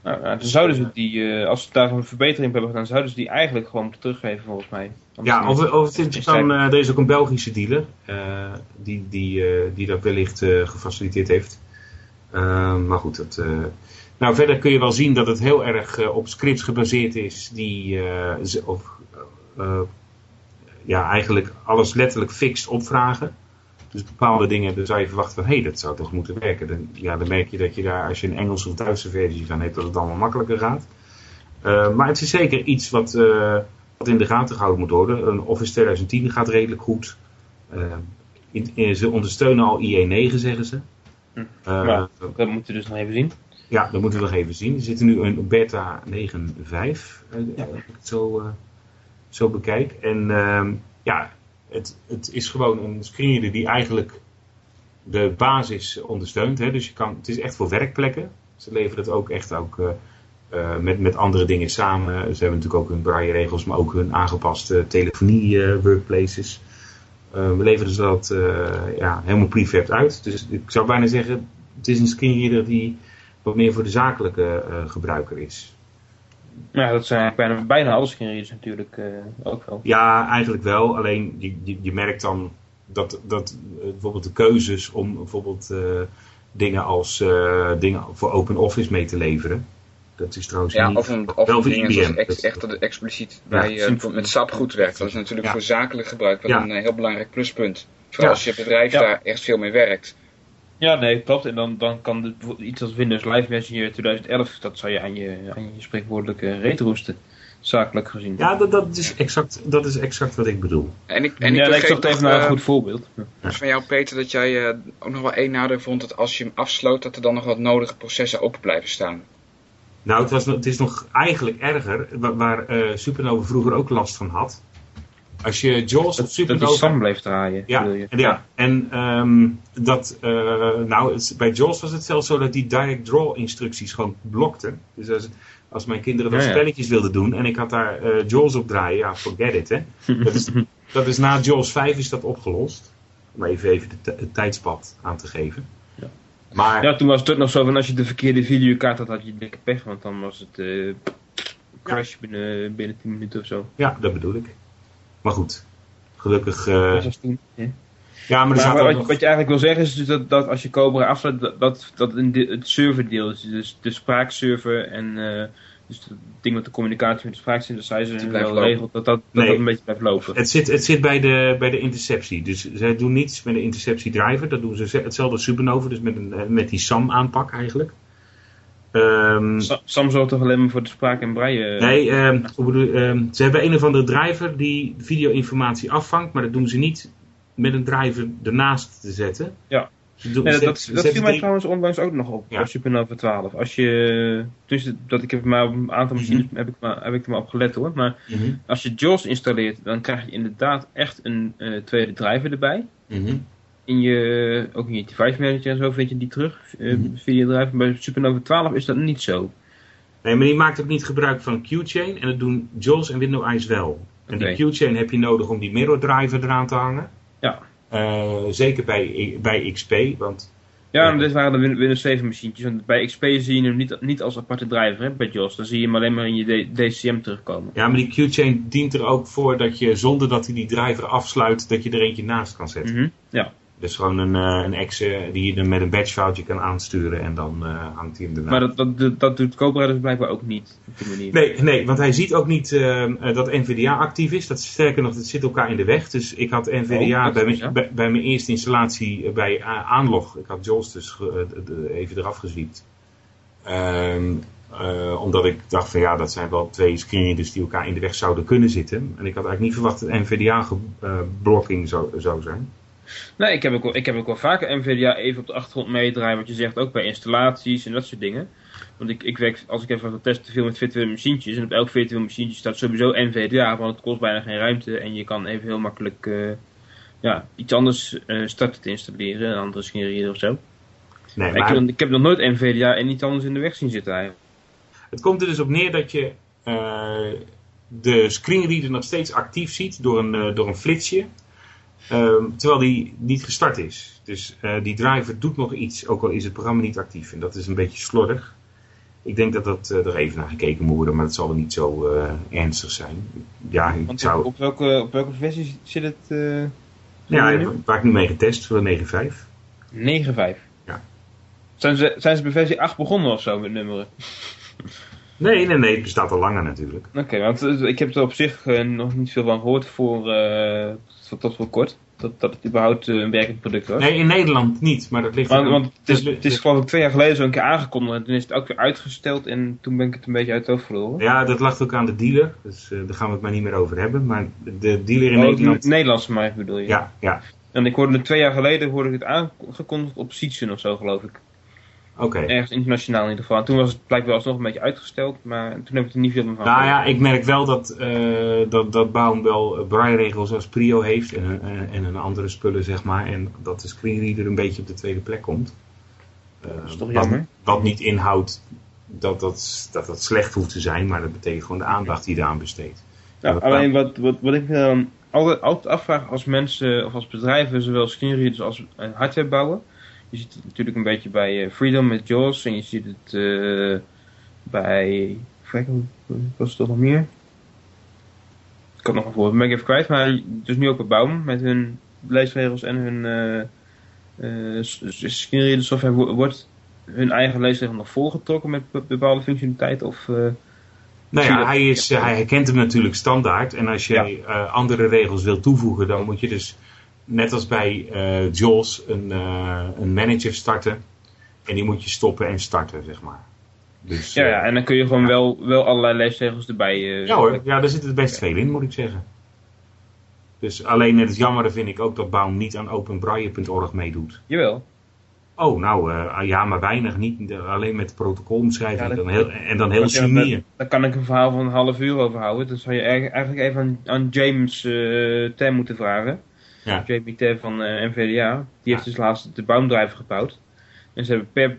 Nou, nou, dan zouden ze die, eh, als ze daar een verbetering op hebben gedaan, zouden ze die eigenlijk gewoon moeten teruggeven volgens mij. Anders Ja, of, of het is dan, er is ook een Belgische dealer eh, die, die, eh, die dat wellicht gefaciliteerd heeft. Eh, maar goed, dat, nou verder kun je wel zien dat het heel erg op scripts gebaseerd is die of, ja, eigenlijk alles letterlijk fixed opvragen. Dus bepaalde dingen, dan zou je verwachten van, hé, hey, dat zou toch moeten werken. Dan, ja, dan merk je dat je daar, als je een Engelse of Duitse versie van hebt, dat het allemaal makkelijker gaat. Eh, maar het is zeker iets wat, eh, wat in de gaten gehouden moet worden. Een Office 2010 gaat redelijk goed. Eh, in- in- ze ondersteunen al IE9, zeggen ze. Hm. Eh, Ja. Dat moeten we dus nog even zien. ja, dat moeten we nog even zien. We zitten nu in beta 9.5, eh, als ik het zo, eh, zo bekijk. En ehm, ja, het, het is gewoon een screenreader die eigenlijk de basis ondersteunt. Hè? Dus je kan, het is echt voor werkplekken. Ze leveren het ook echt ook, eh, eh, met, met andere dingen samen. Ze hebben natuurlijk ook hun braille regels, maar ook hun aangepaste telefonie eh, we leveren ze dat ja, helemaal prefabbed uit. Dus ik zou bijna zeggen, het is een screenreader die wat meer voor de zakelijke gebruiker is. Ja, dat zijn eigenlijk bijna, bijna alle screenreaders natuurlijk eh, ook wel. Ja, eigenlijk wel. Alleen je, je, je merkt dan dat, dat eh, bijvoorbeeld de keuzes om bijvoorbeeld eh, dingen als eh, dingen voor Open Office mee te leveren. Dat is trouwens Ja, niet... of een, of wel een voor dingen IBM. zoals ex, Dat- echt dat het expliciet bij, eh, Symfony. bijvoorbeeld met SAP goed werkt. Dat is natuurlijk Ja. voor zakelijk gebruik wel Ja. een heel belangrijk pluspunt. Vooral Ja. als je bedrijf Ja. daar echt veel mee werkt. Ja, nee, klopt. En dan, dan kan dit, bijvoorbeeld iets als Windows Live Messenger 2011, dat zou je aan je, aan je spreekwoordelijke reet roesten. Zakelijk gezien. Ja, dat, dat, is exact, dat is exact wat ik bedoel. En ik, en ik ja, ik even naar een eh, goed voorbeeld. dus van jou Peter dat jij eh, ook nog wel één nadeel vond dat als je hem afsloot dat er dan nog wat nodige processen open blijven staan. Nou, het, was, het is nog eigenlijk erger, wa- waar eh, Supernova vroeger ook last van had. Als je Jaws of Dat, dat die Sam bleef draaien, Ja, je? en, ja. en ehm, dat, eh, nou, het- bij Jaws was het zelfs zo dat die direct draw instructies gewoon blokten. Dus als, als mijn kinderen dan Ja, ja. spelletjes wilden doen en ik had daar eh Jaws op draaien, ja, forget it, hè. Dat is, dat is na Jaws 5 is dat opgelost. Om even, even het tijdspad aan te geven. Ja. Maar Ja, toen was het ook nog zo van als je de verkeerde videokaart had, had je dikke pech, want dan was het eh, crash binnen, binnen 10 minuten of zo. ja, dat bedoel ik. Maar goed, gelukkig... eh, toen. ja, maar er wat, je- nog... wat je eigenlijk wil zeggen is dus dat, dat als je Cobra afsluit, dat, dat, dat de, het serverdeel, is, dus de spraakserver en eh, dus het ding met de communicatie met de spraaksynthesizer wel regelt, dat dat, dat, Nee. dat een beetje blijft lopen. Het zit, het zit bij, de, bij de interceptie. Dus zij doen niets met de interceptie driver. Dat doen ze ze- hetzelfde als Supernova, dus met, een, eh, met die SAM aanpak eigenlijk. Sa- Sam zorgt toch alleen maar voor de spraak en braille? nee, ehm, bedoel, je, ehm, ze hebben een of andere driver die video-informatie afvangt, maar dat doen ze niet met een driver ernaast te zetten. Ja. Ze doen, Nee, ze- dat, dat, ze dat zetten viel mij drie- trouwens onlangs ook nog op, Ja. bij Supernova 12. Als je, dus dat ik heb maar op een aantal machines heb, ik maar, heb ik er maar op gelet hoor, maar Mhm, als je JAWS installeert, dan krijg je inderdaad echt een eh, tweede driver erbij. mhm. In je, ook in je device manager en zo vind je die terug, Mhm. via de driver. Bij Supernova 12 is dat niet zo. Nee, maar die maakt ook niet gebruik van Q-chain en dat doen JAWS en Windows Eyes wel. En die Q-chain heb je nodig om die mirror driver eraan te hangen. Ja. Eh, zeker bij, bij XP, want Ja, Ja. dit waren de Win- Windows 7 machientjes. Want bij XP zie je hem niet, niet als aparte driver hè, bij JAWS. Dan zie je hem alleen maar in je DCM terugkomen. Ja, maar die Q-chain dient er ook voor dat je zonder dat hij die driver afsluit, dat je er eentje naast kan zetten. Mhm. Ja. Dus gewoon een, uh, een exe die je met een batchfoutje kan aansturen en dan uh, hangt hij hem erna. Maar dat, dat, dat doet Cobra dus blijkbaar ook niet op die manier. Nee, nee want hij ziet ook niet uh, dat NVDA actief is. Dat sterker nog, het zit elkaar in de weg. Dus ik had NVDA Oh, bij, dat mijn, ja. bij, bij mijn eerste installatie bij aanlog. Ik had Jules dus even eraf gezwiept. Ehm, omdat ik dacht van ja, dat zijn wel twee screenreaders die elkaar in de weg zouden kunnen zitten. En ik had eigenlijk niet verwacht dat NVDA-blokking zou, zou zijn. Nee, ik heb, ook wel, ik heb ook wel vaker NVDA even op de achtergrond meedraaien, wat je zegt, ook bij installaties en dat soort dingen. Want ik, ik werk, als ik even ga testen, veel met virtuele machientjes. En op elk virtueel machientje staat sowieso NVDA, want het kost bijna geen ruimte. En je kan even heel makkelijk uh, ja, iets anders uh, starten te installeren, een andere screenreader of zo. Nee, maar... ik, ik, heb nog nooit NVDA en iets anders in de weg zien zitten eigenlijk. Het komt er dus op neer dat je uh, de screenreader nog steeds actief ziet door een, door een flitsje. Um, terwijl die niet gestart is. Dus uh, die driver doet nog iets, ook al is het programma niet actief. En dat is een beetje slordig. Ik denk dat dat er even naar gekeken moet worden, maar dat zal er niet zo ernstig zijn. Ja, ik Want zou... op, welke, op welke versie zit het? ja, waar ik nu mee getest, voor 9.5. 9.5? Ja. Zijn ze, zijn ze bij versie 8 begonnen of zo met nummeren? Nee, nee, nee, het bestaat al langer natuurlijk. Oké, okay, want ik heb er op zich nog niet veel van gehoord voor, tot voor kort. Dat, dat het überhaupt uh, een werkend product was. Nee, in Nederland niet, maar dat ligt... Want, want het, is, het is geloof ik twee jaar geleden zo een keer aangekondigd en toen is het ook weer uitgesteld en toen ben ik het een beetje uit het hoofd verloren. Ja, dat lag ook aan de dealer, dus daar gaan we het maar niet meer over hebben. Maar de dealer in oh, Nederland... De Nederlandse markt bedoel je? Ja, ja. En ik hoorde het twee jaar geleden hoorde ik het aangekondigd op Sietsen of zo geloof ik. Oké. Okay. Ergens internationaal in ieder geval. En toen was het blijkbaar alsnog een beetje uitgesteld, maar toen heb ik er niet veel meer van Nou ja, ik merk wel dat, uh, dat, dat Baum wel braille-regels als prio heeft en, en, en een andere spullen, zeg maar. En dat de screenreader een beetje op de tweede plek komt. Uh, dat is toch wat, jammer? Wat niet inhoudt dat dat, dat dat slecht hoeft te zijn, maar dat betekent gewoon de aandacht die je eraan besteedt. Ja, alleen wat, wat, wat ik me dan altijd, altijd afvraag als mensen of als bedrijven zowel screenreaders als hardware bouwen. Je ziet het natuurlijk een beetje bij uh, Freedom met Jaws en je ziet het uh, bij. Was het toch nog meer? Ik had nog een voorbeeld, ben ik even kwijt, maar dus nu ook bij Baum met hun leesregels en hun uh, screenreader software wordt hun eigen leesregel nog volgetrokken met bepaalde functionaliteit of. Nou ja, hij, is, hij herkent hem natuurlijk standaard. En als je ja. uh, andere regels wil toevoegen, dan moet je dus, net als bij uh, JAWS, een, uh, een manager starten. En die moet je stoppen en starten, zeg maar. Dus, ja, ja, en dan kun je gewoon ja. wel, wel allerlei leesregels erbij... ja hoor, ja, daar zit het best veel in, moet ik zeggen. Dus alleen het jammer vind ik ook dat Baum niet aan openbraille.org meedoet. Jawel. Oh, nou uh, ja, maar weinig. Niet, alleen met protocolomschrijving ja, dan heel, en dan heel sumier. Ja, daar kan ik een verhaal van een half uur over houden. Dan zou je eigenlijk even aan, aan James uh, Tem moeten vragen. Ja. Jamie van uh, NVDA. Die heeft dus laatst de Baumdriver gebouwd. En ze hebben per,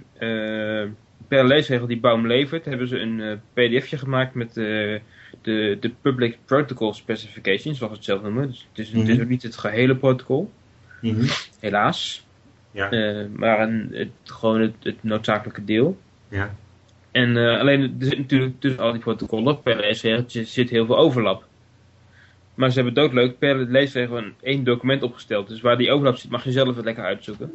per leesregel die Baum levert, hebben ze een pdfje gemaakt met de, de Public Protocol Specifications, zoals we het zelf noemen. Dus het is, mm -hmm. het is ook niet het gehele protocol. Mm -hmm. Helaas. Ja. Uh, maar een, het, gewoon het, het, noodzakelijke deel. Ja. En uh, alleen, er zit natuurlijk tussen al die protocollen per leesregeltje zit heel veel overlap. Maar ze hebben doodleuk per leesregel een één document opgesteld. Dus waar die overlap zit, mag je zelf het lekker uitzoeken.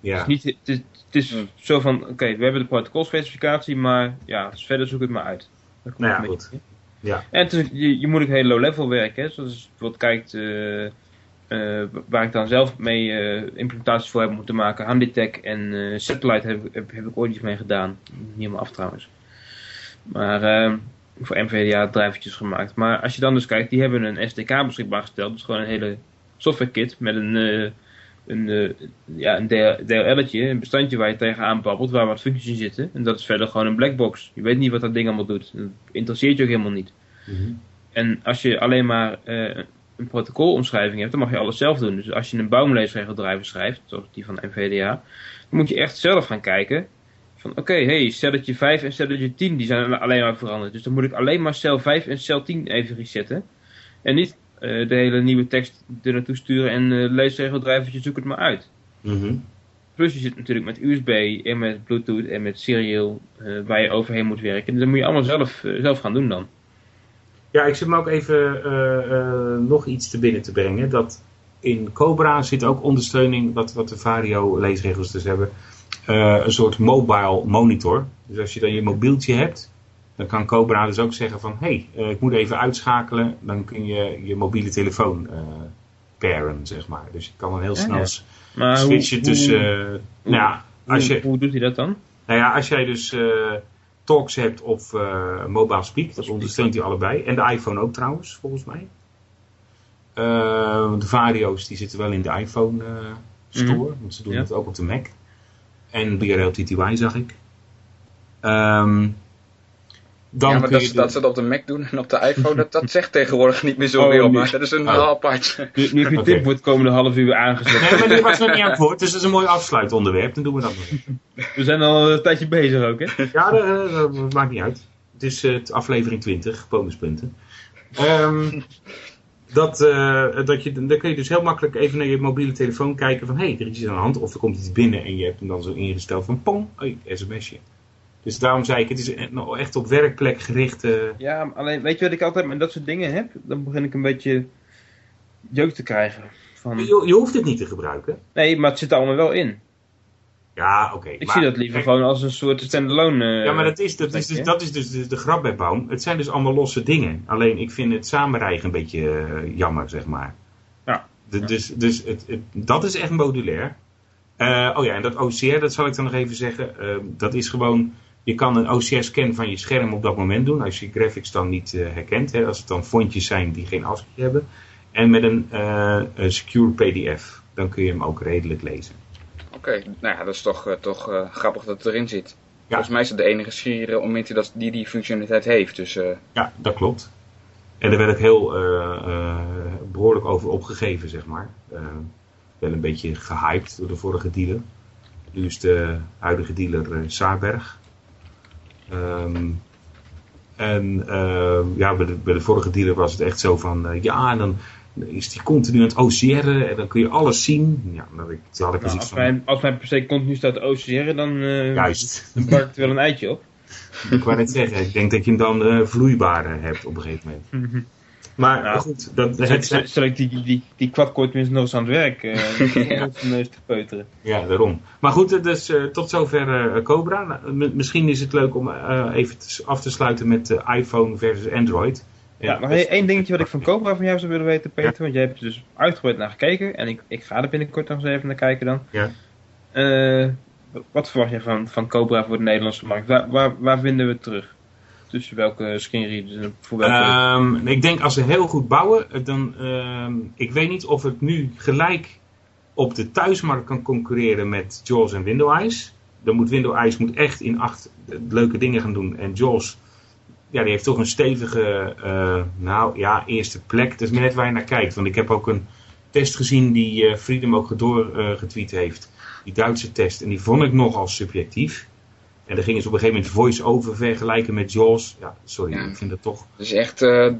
Ja. Het is, niet, het is, het is mm. zo van, oké, okay, we hebben de protocolspecificatie, maar ja, dus verder zoek het maar uit. Dat komt nou ja, goed. Ja. En is, je, je, moet ook heel low level werken. Hè? Zoals je bijvoorbeeld kijkt... Uh, uh, waar ik dan zelf mee uh, implementaties voor heb moeten maken. Handitech en uh, Satellite heb, heb, heb, ik ooit iets mee gedaan. Niet helemaal af trouwens. Maar ehm, voor NVDA drijvertjes gemaakt. Maar als je dan dus kijkt, die hebben een SDK beschikbaar gesteld. Dus gewoon een hele software kit met een, een, ja, een DLL'tje, een bestandje waar je tegenaan babbelt, waar wat functies in zitten. En dat is verder gewoon een blackbox. Je weet niet wat dat ding allemaal doet. Dat interesseert je ook helemaal niet. Mm -hmm. En als je alleen maar een protocolomschrijving hebt, dan mag je alles zelf doen. Dus als je een baumleesregeldrijver schrijft, zoals die van NVDA, dan moet je echt zelf gaan kijken. Van oké, okay, hey, stelletje 5 en stelletje 10, die zijn alleen maar veranderd. Dus dan moet ik alleen maar cel 5 en cel 10 even resetten. En niet uh, de hele nieuwe tekst er naartoe sturen en uh, leesregeldrijvertje zoek het maar uit. Mm -hmm. Plus je zit natuurlijk met USB en met Bluetooth en met serial uh, waar je overheen moet werken. Dus dat moet je allemaal zelf, zelf gaan doen dan. Ja, ik zit me ook even nog iets te binnen te brengen. Dat in Cobra zit ook ondersteuning, wat, wat de Vario leesregels dus hebben, eh, een soort mobile monitor. Dus als je dan je mobieltje hebt, dan kan Cobra dus ook zeggen van, hé, hey, ik moet even uitschakelen, dan kun je je mobiele telefoon uh, paren, zeg maar. Dus je kan dan heel snel switchen hoe, tussen... Hoe, nou ja, als je, hoe doet hij dat dan? nou ja, als jij dus Talks hebt of Mobile Speak, dat ondersteunt hij allebei. En de iPhone ook trouwens, volgens mij. Uh, de Vario's die zitten wel in de iPhone uh, store, mm. want ze doen Ja. het ook op de Mac. En BRL TTY zag ik. Um, dan ja, maar dat, je dat de- ze dat op de Mac doen en op de iPhone, dat, dat zegt tegenwoordig niet meer zo Oh, veel, nee. maar dat is een Oh. apart. Nu, nu heb je het komende half uur aangezet. Nee, maar dit was nog niet aan het woord, dus dat is een mooi afsluitonderwerp. Dan doen we dat nog even. We zijn al een tijdje bezig ook, hè? Ja, dat, dat- dat maakt niet uit. Het is eh, aflevering 20, bonuspunten. Ehm, dat, eh, dat je, dan kun je dus heel makkelijk even naar je mobiele telefoon kijken van... hé, hey, er is iets aan de hand. Of er komt iets binnen en je hebt hem dan zo ingesteld van... pong, hey, sms'je. Dus daarom zei ik, het is e- echt op werkplek gericht... Ja, alleen, weet je wat ik altijd met dat soort dingen heb? Dan begin ik een beetje jeuk te krijgen. Van, je, je hoeft het niet te gebruiken. nee, maar het zit er allemaal wel in. Ja, oké. Ik maar- zie dat liever gewoon als een soort standalone. eh, Ja, maar dat is, dat is, dus, dat is dus de, de grap bij Baum. Het zijn dus allemaal losse dingen. Alleen ik vind het samenrijgen een beetje eh, jammer, zeg maar. Ja. De- Ja. Dus, dus het, het- dat is echt modulair. Eh, oh ja, en dat OCR, dat zal ik dan nog even zeggen. eh, dat is gewoon, je kan een OCR-scan van je scherm op dat moment doen. Als je graphics dan niet eh, herkent. Hè, als het dan fontjes zijn die geen ASCII hebben. En met een, eh, een secure PDF. Dan kun je hem ook redelijk lezen. Oké, nou ja, dat is toch, eh, toch eh, grappig dat het erin zit. Volgens mij is het de enige schier om die, dat, die die functionaliteit heeft. Dus eh, Ja, dat klopt. En daar werd ook heel eh, eh, behoorlijk over opgegeven, zeg maar. Wel een beetje gehyped door de vorige dealer. Nu is de huidige dealer Saarberg. Ehm, en eh, ja, bij de, bij de vorige dealer was het echt zo van... ja, en dan is die continu aan het OCR'en en dan kun je alles zien. Ja, ik, toen had ik Nou, zoiets als, van... mij, als mij per se continu staat OCR, dan, eh Juist. dan pak ik er wel een eitje op. Ik wou net zeggen, ik denk dat je hem dan eh, vloeibaar eh, hebt op een gegeven moment. Maar Ja. goed, dat, het, ik die, die, die, nog eens aan het werk. eh Ja. om neus te peuteren. Ja, daarom. Maar goed, dus tot zover Cobra. Nou, misschien is het leuk om even te- af te sluiten met iPhone versus Android. Ja, nog één één dingetje wat ik van Cobra van jou zou willen weten, Peter. Want jij hebt er dus uitgebreid naar gekeken. En ik, ik ga er binnenkort nog eens even naar kijken dan. Ja. Eh, wat verwacht je van, van Cobra voor de Nederlandse markt? Waar, waar, waar vinden we het terug? Tussen welke screenreaders en voor welke... Ehm, ik denk als ze heel goed bouwen, eh, dan. ehm, ik weet niet of het nu gelijk op de thuismarkt kan concurreren met JAWS en Window Eyes. Dan moet Window Eyes moet echt in acht eh, leuke dingen gaan doen. En JAWS, ja, die heeft toch een stevige, eh, nou ja, eerste plek. Dat is maar net waar je naar kijkt. Want ik heb ook een test gezien die eh, Freedom ook doorgetweet heeft. Die Duitse test. En die vond ik nogal subjectief. En dan gingen ze op een gegeven moment voice-over vergelijken met JAWS. Ja, sorry, Ja. ik vind dat toch... dus echt eh,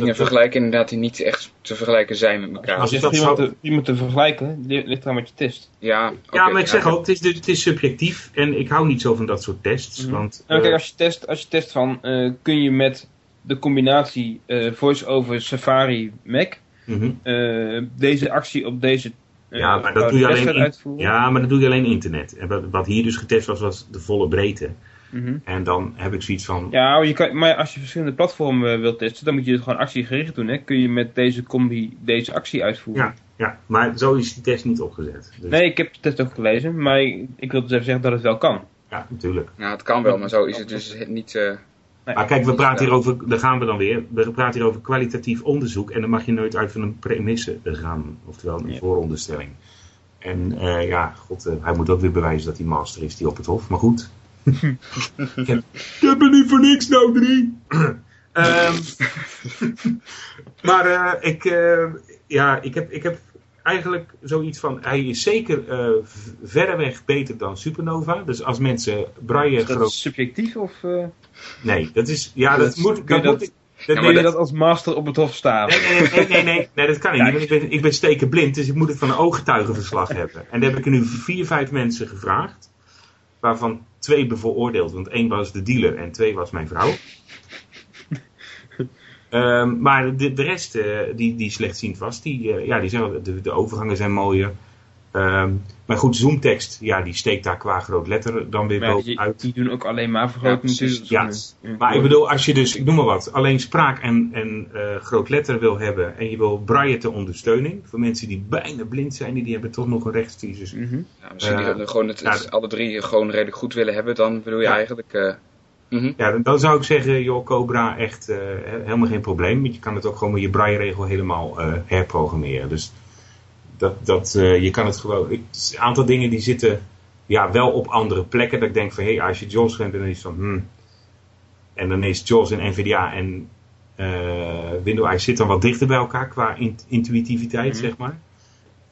dingen Dat- vergelijken inderdaad die niet echt te vergelijken zijn met elkaar. Als je dat iemand, zou- te, iemand te vergelijken, li- ligt eraan met je test. Ja, Ja, maar ik zeg ja. ook, het is, dus- het is subjectief en ik hou niet zo van dat soort tests. Mhm. Want, Nou, kijk, eh, als je test, als je test van, eh, kun je met de combinatie eh, voice-over Safari Mac mhm. eh, deze actie op deze Ja, maar dat doe je alleen in- ja, maar dat doe je alleen internet. En wat, wat hier dus getest was, was de volle breedte. Mhm. En dan heb ik zoiets van, Ja, maar, je kan, maar als je verschillende platformen eh, wilt testen, dan moet je het gewoon actiegericht doen. Hè? Kun je met deze combi deze actie uitvoeren? ja, ja, maar zo is die test niet opgezet. Dus, Nee, ik heb de test ook gelezen, maar ik, ik wil dus even zeggen dat het wel kan. Ja, natuurlijk. Nou, het kan wel, maar zo is het dus niet... eh, Nee. Maar kijk, we praten hier over, daar gaan we dan weer, we praten hier over kwalitatief onderzoek. En dan mag je nooit uit van een premisse gaan, oftewel een Ja. vooronderstelling. En eh, ja, god, hij moet ook weer bewijzen dat hij master is, die op het hof. Maar goed. Ik, heb, ik heb er niet voor niks nou drie. Ehm, maar eh, ik, eh, ja, ik, heb, ik heb eigenlijk zoiets van, hij is zeker eh, v- verreweg beter dan Supernova. Dus als mensen Braille Is dat groot... subjectief of uh, Nee, dat is, ja, dat, Dat- moet, dat, dat- moet ik... Dat, Ja, nee, maar kun je dat- dat als master op het hof staan? Nee, nee, nee, nee, nee, nee, dat kan niet. Ik ben, ik ben stekenblind, dus ik moet het van een ooggetuigenverslag hebben. En daar heb ik er nu vier, vijf mensen gevraagd. Waarvan twee bevooroordeeld. Want één was de dealer en twee was mijn vrouw. Ehm, maar de, de rest eh, die, die slechtziend was, die, eh, ja, die zijn, de, de overgangen zijn mooier. Ehm, maar goed, zoomtekst, ja, die steekt daar qua groot letter dan weer wel die, uit. die doen ook alleen maar vergroting Ja, precies. natuurlijk. Ja, Dus, Maar ik bedoel, als je dus, ik noem maar wat, alleen spraak en, en eh, groot letter wil hebben en je wil braille ter ondersteuning, voor mensen die bijna blind zijn, die, die hebben toch nog een rechtsvisus. Mhm. Ja, misschien Eh, die gewoon het, alle drie gewoon redelijk goed willen hebben, dan bedoel je Ja. eigenlijk... eh, mhm. Ja, dan, dan zou ik zeggen, joh, Cobra, echt eh, he- helemaal geen probleem. Want je kan het ook gewoon met je braille-regel helemaal eh, herprogrammeren. Dus dat, dat, eh, je kan het gewoon... ik- Een aantal dingen die zitten ja, wel op andere plekken. Dat ik denk van, hé, hey, als je JAWS bent, dan is het van, hmm. En dan is JAWS en NVDA en eh Windows IE zit dan wat dichter bij elkaar qua in- intuïtiviteit, Mhm. zeg maar.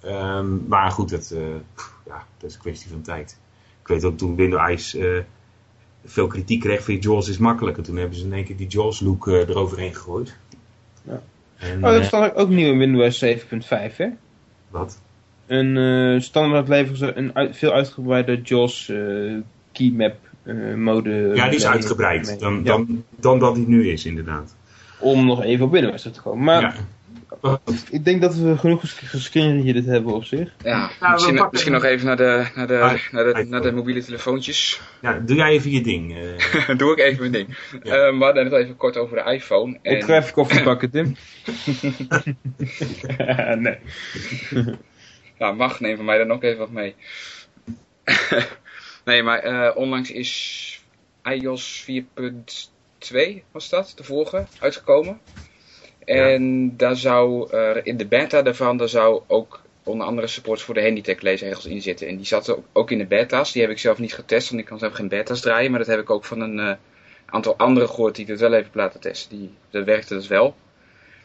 Ehm, maar goed, dat, eh, ja, dat is een kwestie van tijd. Ik weet ook toen Windows eh, veel kritiek kreeg van JAWS is makkelijker. Toen hebben ze in één keer die JAWS look eroverheen gegooid. Ja. En, Oh, dat eh, staat ook nieuw in Windows 7.5, hè? Wat? Een eh, standaard leveren ze een uit- veel uitgebreide JAWS eh, keymap eh, mode. Ja, die is uitgebreid. mee. Dan, Ja, dan, dan dat die nu is, inderdaad. Om nog even op Windows te komen. Maar ja. ik denk dat we genoeg ges- gescreenreaded hebben op zich. Ja, we misschien, pakken- misschien nog even naar de, naar de, Ah, naar de, naar de mobiele telefoontjes. ja, doe jij even je ding. eh. Doe ik even mijn ding. Ja. Eh, we hadden het even kort over de iPhone. En, Ik ga even koffie pakken, Tim. nee. Ja, mag, neem van mij dan ook even wat mee. nee, maar eh, onlangs is iOS 4.2, was dat, de vorige, uitgekomen. En daar zou, eh, in de beta daarvan, daar zou ook onder andere support voor de Handytech leesregels in zitten. En die zaten ook- ook in de beta's. Die heb ik zelf niet getest, want ik kan zelf geen beta's draaien. Maar dat heb ik ook van een eh, aantal anderen gehoord die het wel even laten testen. Die, dat werkte dus wel.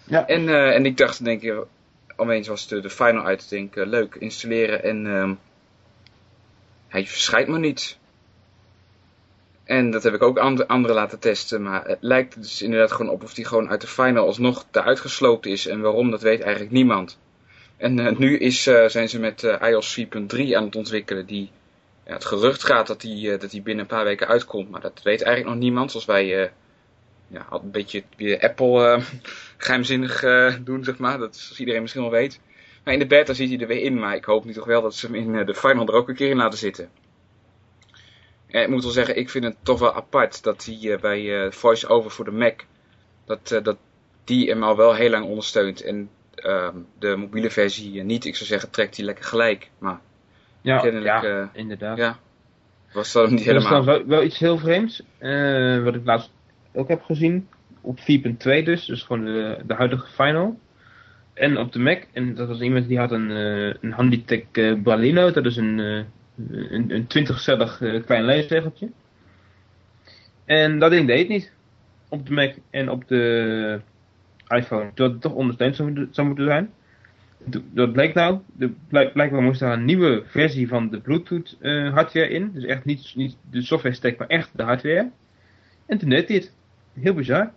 Ja. En, eh, en ik dacht, denk ik, opeens was de, de final uit. Denk, leuk, installeren en ehm, hij verschijnt maar niet. En dat heb ik ook and- anderen laten testen. Maar het lijkt dus inderdaad gewoon op of die gewoon uit de final alsnog eruit gesloopt is. En waarom, dat weet eigenlijk niemand. En eh, nu is, eh, zijn ze met eh, iOS 4.3 aan het ontwikkelen. Die, ja, het gerucht gaat dat die, dat die binnen een paar weken uitkomt. Maar dat weet eigenlijk nog niemand. Zoals wij ja, een beetje weer Apple eh, geheimzinnig eh, doen, zeg maar. Dat is, iedereen misschien wel weet. Maar in de beta zit hij er weer in. Maar ik hoop nu toch wel dat ze hem in de final er ook een keer in laten zitten. En ik moet wel zeggen, ik vind het toch wel apart dat hij eh, bij eh, VoiceOver voor de Mac, dat, eh, dat die hem al wel heel lang ondersteunt. En ehm, de mobiele versie niet. Ik zou zeggen, trekt hij lekker gelijk. Maar Ja, ja inderdaad. ja, was dat hem niet is helemaal. trouwens wel, wel iets heel vreemds. wat ik laatst ook heb gezien. Op 4.2 dus. Dus gewoon de, de huidige final. En op de Mac. En dat was iemand die had een, een Handytech eh, Baleno. Dat is een, een, een 20-cellig eh, klein leesregeltje. En dat ding deed het niet. Op de Mac en op de iPhone. Dat het toch ondersteund zou, moeten- zou moeten zijn. Dat bleek nou, de, blijk, blijkbaar moest daar een nieuwe versie van de Bluetooth eh, hardware in. Dus echt niet, niet de software stack, maar echt de hardware. En toen deed dit. Heel bizar.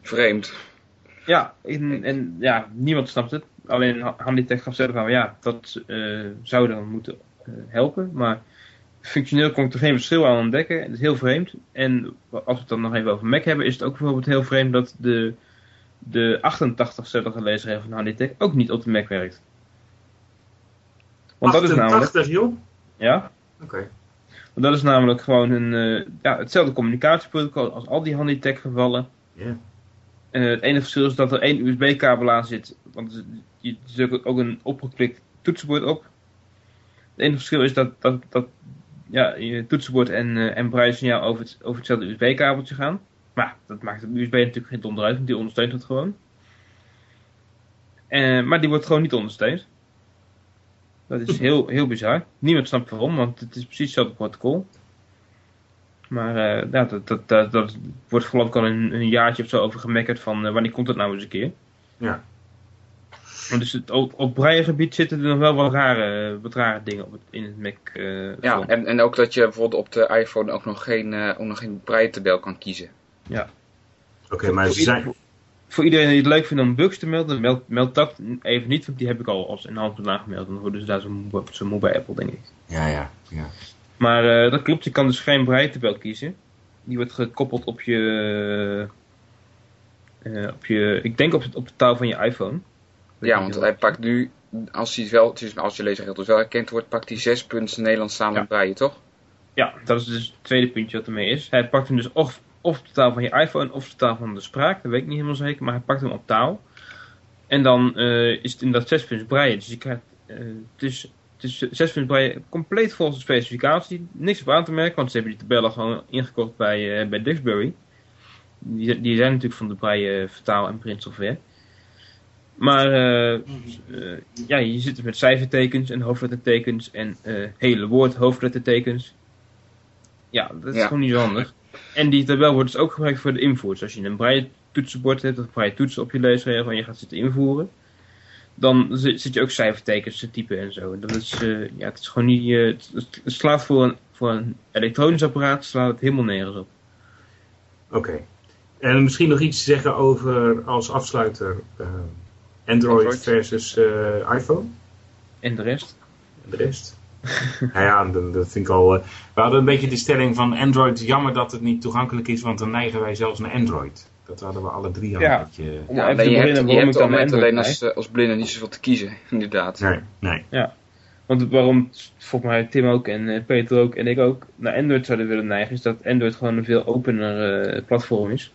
Vreemd. Ja, en, en ja, niemand snapt het. Alleen Ha- Handytech gaf zelf aan, ja, dat eh, zou dan moeten eh, helpen. Maar functioneel kon ik er geen verschil aan ontdekken. Het is heel vreemd. En als we het dan nog even over Mac hebben, is het ook bijvoorbeeld heel vreemd dat de, de 88-zettige leesregel van Handytech ook niet op de Mac werkt. Want dat is namelijk, 88, joh? ja, Oké. want dat is namelijk gewoon een, eh, ja, hetzelfde communicatieprotocol als al die Handytech gevallen. Ja. Eh, het enige verschil is dat er één USB-kabel aan zit. Want je- zit ook- een opgeklikt toetsenbord op. Het enige verschil is dat, dat, dat ja, je toetsenbord en, eh en braille signaal over, het, over hetzelfde USB-kabeltje gaan. Maar dat maakt het USB natuurlijk geen donder uit, want die ondersteunt het gewoon. Eh, maar die wordt gewoon niet ondersteund. Dat is heel, heel bizar. Niemand snapt waarom, want het is precies hetzelfde protocol. Maar eh, ja, dat, dat, dat, wordt geloof ik al een, een jaartje of zo over gemekkerd van wanneer komt dat nou eens een keer. Ja. Maar Dus het, op, op braillegebied zitten er nog wel wat rare, wat rare dingen op het, in het Mac. eh, Ja, en, en ook dat je bijvoorbeeld op de iPhone ook nog geen, eh ook nog geen breidtabel kan kiezen. Oké, maar voor, ze zijn... voor, voor iedereen die het leuk vindt om bugs te melden, meld, meld dat even niet, want die heb ik al als in hand aangemeld. Dan worden ze daar zo moe, zo moe bij Apple, denk ik. Ja, ja, ja. Maar eh, dat klopt, je kan dus geen brailletabel kiezen. Die wordt gekoppeld op je, Eh, op je, ik denk op, het- op de taal van je iPhone. Ja, want hij pakt nu, als hij wel, als je dus wel herkend wordt, pakt hij zes punten Nederlands samen Ja. braille, toch? Ja, dat is dus het tweede puntje wat ermee is. Hij pakt hem dus of, of taal van je iPhone of de taal van de spraak. Dat weet ik niet helemaal zeker, maar hij pakt hem op taal. En dan eh, is het inderdaad zes punten braille. Dus je krijgt, eh, het, is, het is zes punten braille compleet volgens de specificatie. Niks op aan te merken, want ze hebben die tabellen gewoon ingekocht bij, eh, bij Duxbury. Die, die zijn natuurlijk van de braille vertaal- en printsoftware. Maar eh, ja, je zit er met cijfertekens en hoofdlettertekens en eh, hele woord hoofdlettertekens. Ja, dat is Ja. gewoon niet zo handig. En die tabel wordt dus ook gebruikt voor de invoer. Als je een braille toetsenbord hebt of braille toetsen op je leesregel en je gaat zitten invoeren, dan zit zit je ook cijfertekens te typen en zo. En dat is, ja, het is gewoon niet, het, slaat voor een, voor een elektronisch apparaat slaat het helemaal nergens op. Oké. En misschien nog iets te zeggen over als afsluiter Android, Android. versus eh, iPhone En de rest? en de rest. nou ja, dat, dat vind ik al. eh, we hadden een beetje de stelling van Android. Jammer dat het niet toegankelijk is, want dan neigen wij zelfs naar Android. Dat hadden we alle drie al Ja. een beetje. Om Ja, te je hebt, je hebt ik al Android alleen als, eh, als blinde niet zoveel te kiezen, inderdaad. Nee, nee. Want waarom volgens mij Tim ook en Peter ook en ik ook naar Android zouden willen neigen, is dat Android gewoon een veel opener eh, platform is.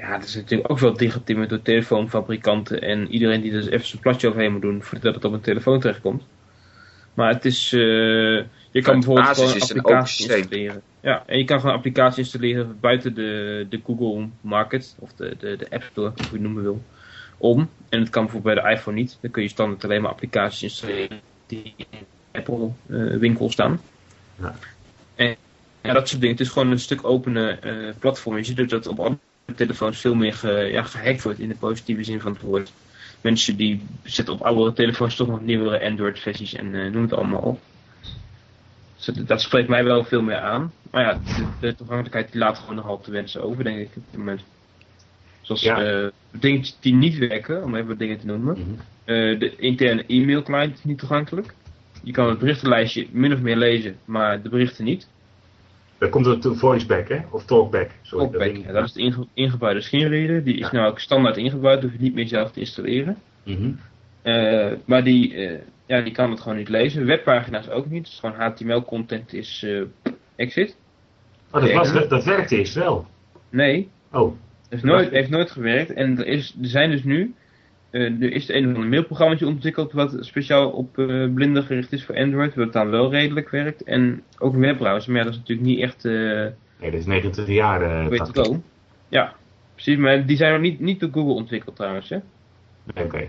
Ja, het is natuurlijk ook wel dichtgetimmerd door telefoonfabrikanten en iedereen die er dus even zijn platje overheen moet doen voordat het op een telefoon terechtkomt. Maar het is, eh, je kan het bijvoorbeeld gewoon een is een open applicatie systeem. installeren. Ja, en je kan gewoon een applicatie installeren buiten de, de Google Market, of de, de, de App Store, hoe je het noemen wil, om. En het kan bijvoorbeeld bij de iPhone niet. Dan kun je standaard alleen maar applicaties installeren die in Apple eh, winkel staan. Ja. En ja, dat soort dingen. Het is gewoon een stuk opene eh, platform. Je ziet dat op andere telefoons veel meer ge, ja, gehackt wordt in de positieve zin van het woord. Mensen die zetten op oudere telefoons toch nog nieuwere Android versies en eh, noem het allemaal op. Dus dat, dat spreekt mij wel veel meer aan. Maar ja, de, de toegankelijkheid die laat gewoon nogal te wensen over, denk ik op dit moment. Zoals Ja. eh, dingen die niet werken, om even wat dingen te noemen. Mhm. Eh, de interne e-mail client is niet toegankelijk. Je kan het berichtenlijstje min of meer lezen, maar de berichten niet. Dan komt het voiceback, hè? Of talkback. Sorry, Talkback, ja, dat is de inge- ingebouwde screenreader. Die is Ja. nou ook standaard ingebouwd, hoef je niet meer zelf te installeren. Mhm. Eh, maar die, eh, ja, die kan het gewoon niet lezen. Webpagina's ook niet. Dus gewoon HTML-content is eh, exit. Oh, dat, was, dat werkte eerst wel. Nee, Oh, heeft nooit, heeft nooit gewerkt. En er, is, er zijn dus nu. Eh, er is een of ander mailprogramma ontwikkeld wat speciaal op eh, blinden gericht is voor Android, wat dan wel redelijk werkt. En ook een webbrowser, maar dat is natuurlijk niet echt eh nee, dat is 29 jaar. tactiek. het ook. Ja, precies, maar die zijn nog niet, niet door Google ontwikkeld trouwens. Hè? Oké.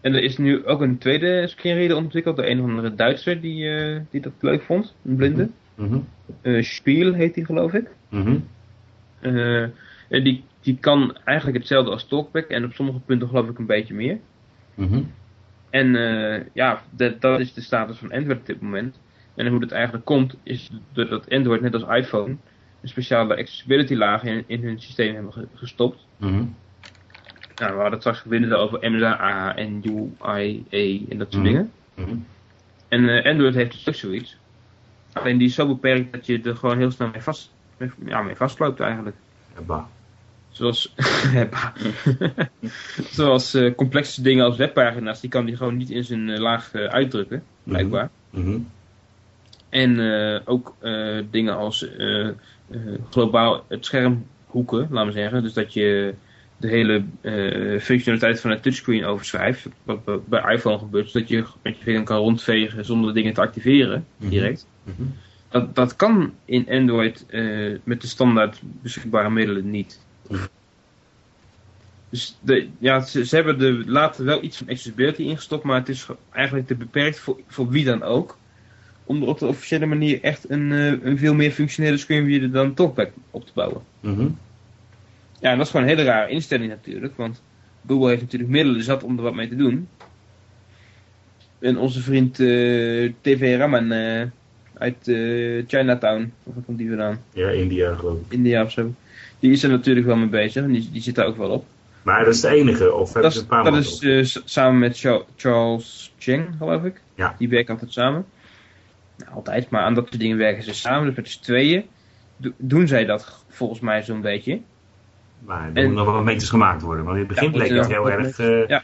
En er is nu ook een tweede screenreader ontwikkeld door een of andere Duitser die, die dat leuk vond, een blinde. Eh, Spiel heet die geloof ik. En die, die kan eigenlijk hetzelfde als Talkback en op sommige punten geloof ik een beetje meer. Mhm. En eh, ja, dat, dat is de status van Android op dit moment. En hoe dat eigenlijk komt, is doordat Android net als iPhone een speciale accessibility laag in, in hun systeem hebben ge- gestopt. Mhm. Nou, we hadden het straks gewinnen over MZA en UIA en dat soort Mhm. dingen. En eh, Android heeft dus ook zoiets. Alleen die is zo beperkt dat je er gewoon heel snel mee, vast, mee, ja, mee vastloopt eigenlijk. Ja, bah. Zoals. Zoals eh, complexe dingen als webpagina's, die kan die gewoon niet in zijn eh, laag eh, uitdrukken, blijkbaar. Mhm. En ook dingen als globaal het scherm hoeken, laten we zeggen. Dus dat je de hele functionaliteit van het touchscreen overschrijft. Wat bij- iPhone gebeurt, zodat je met je vinger kan rondvegen zonder dingen te activeren Mhm. direct. Mhm. Dat, dat kan in Android met de standaard beschikbare middelen niet. Dus de, ja, ze, ze hebben er later wel iets van accessibility ingestopt, maar het is ge- eigenlijk te beperkt voor, voor wie dan ook. Om er op de officiële manier echt een, eh, een veel meer functionele screenreader dan TalkBack op te bouwen. Mhm. Ja, en dat is gewoon een hele rare instelling natuurlijk, want Google heeft natuurlijk middelen zat om er wat mee te doen. En onze vriend eh, TV Raman eh, uit eh, Chinatown, of waar komt die vandaan? Ja, India geloof ik. India of zo. Die is er natuurlijk wel mee bezig en die, die zit daar ook wel op. Maar dat is de enige, of hebben ze een paar dat is eh, samen met Cha- Charles Cheng, geloof ik. Ja. Die werken altijd samen. Nou, altijd, maar aan dat soort dingen werken ze samen. Dus met z'n tweeën do- doen zij dat volgens mij zo'n beetje. Maar er En- moeten nog wel wat meters gemaakt worden. Want in het begin Ja, bleek het heel erg... eh, Ja.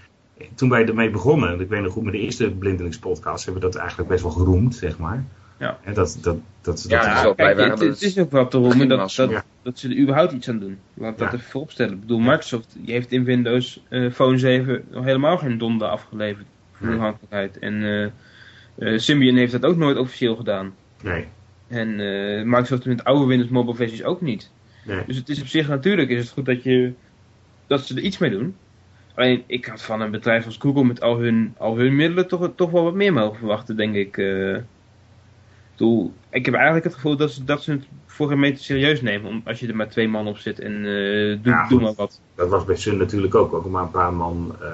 Toen wij ermee begonnen, en ik weet nog goed met de eerste blindelingspodcast, hebben we dat eigenlijk best wel geroemd, zeg maar. Ja. En dat, dat, dat, Ja, dat, wel blij Kijk, het, dat het het is ook wel te roemen dat, dat, Ja. dat ze er überhaupt iets aan doen. Laat dat Ja. even vooropstellen. Ik bedoel, Microsoft die heeft in Windows eh, Phone 7 nog helemaal geen donder afgeleverd voor Nee. toegankelijkheid. En eh, eh, Symbian heeft dat ook nooit officieel gedaan. nee, En eh, Microsoft met oude Windows Mobile versies ook niet. nee. Dus het is op zich natuurlijk is het goed dat, je, dat ze er iets mee doen. Alleen ik had van een bedrijf als Google met al hun, al hun middelen toch, toch wel wat meer mogen verwachten, denk ik. Ik bedoel, ik heb eigenlijk het gevoel dat ze, dat ze het voor geen meter serieus nemen. Om, als je er maar twee man op zit en eh doe, Ja, doe maar wat. Dat was bij Sun natuurlijk ook. Ook maar een paar man. eh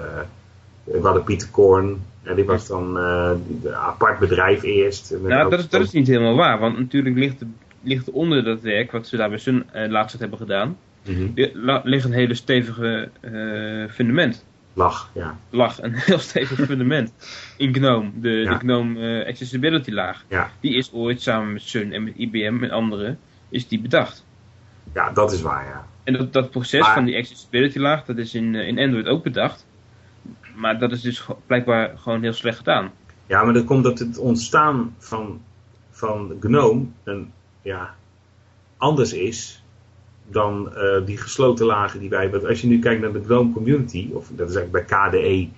we hadden Pieter Korn. En die was dan eh, een apart bedrijf eerst. Nou, dat is, dat is niet helemaal waar. Want natuurlijk ligt, ligt er onder dat werk, wat ze daar bij Sun laatst hebben gedaan, Mhm. ligt een hele stevige fundament. Lach, ja. lag een heel stevig fundament in GNOME. De, Ja. de GNOME eh, Accessibility laag. Ja. Die is ooit samen met Sun en met IBM en anderen is die bedacht. ja, dat is waar, ja. En dat, dat proces Maar- van die accessibility laag, dat is in, eh, in Android ook bedacht. Maar dat is dus blijkbaar gewoon heel slecht gedaan. Ja, maar dat komt dat het ontstaan van, van GNOME een, ja, anders is dan eh, die gesloten lagen die wij hebben. Als je nu kijkt naar de GNOME community, of dat is eigenlijk bij KDE,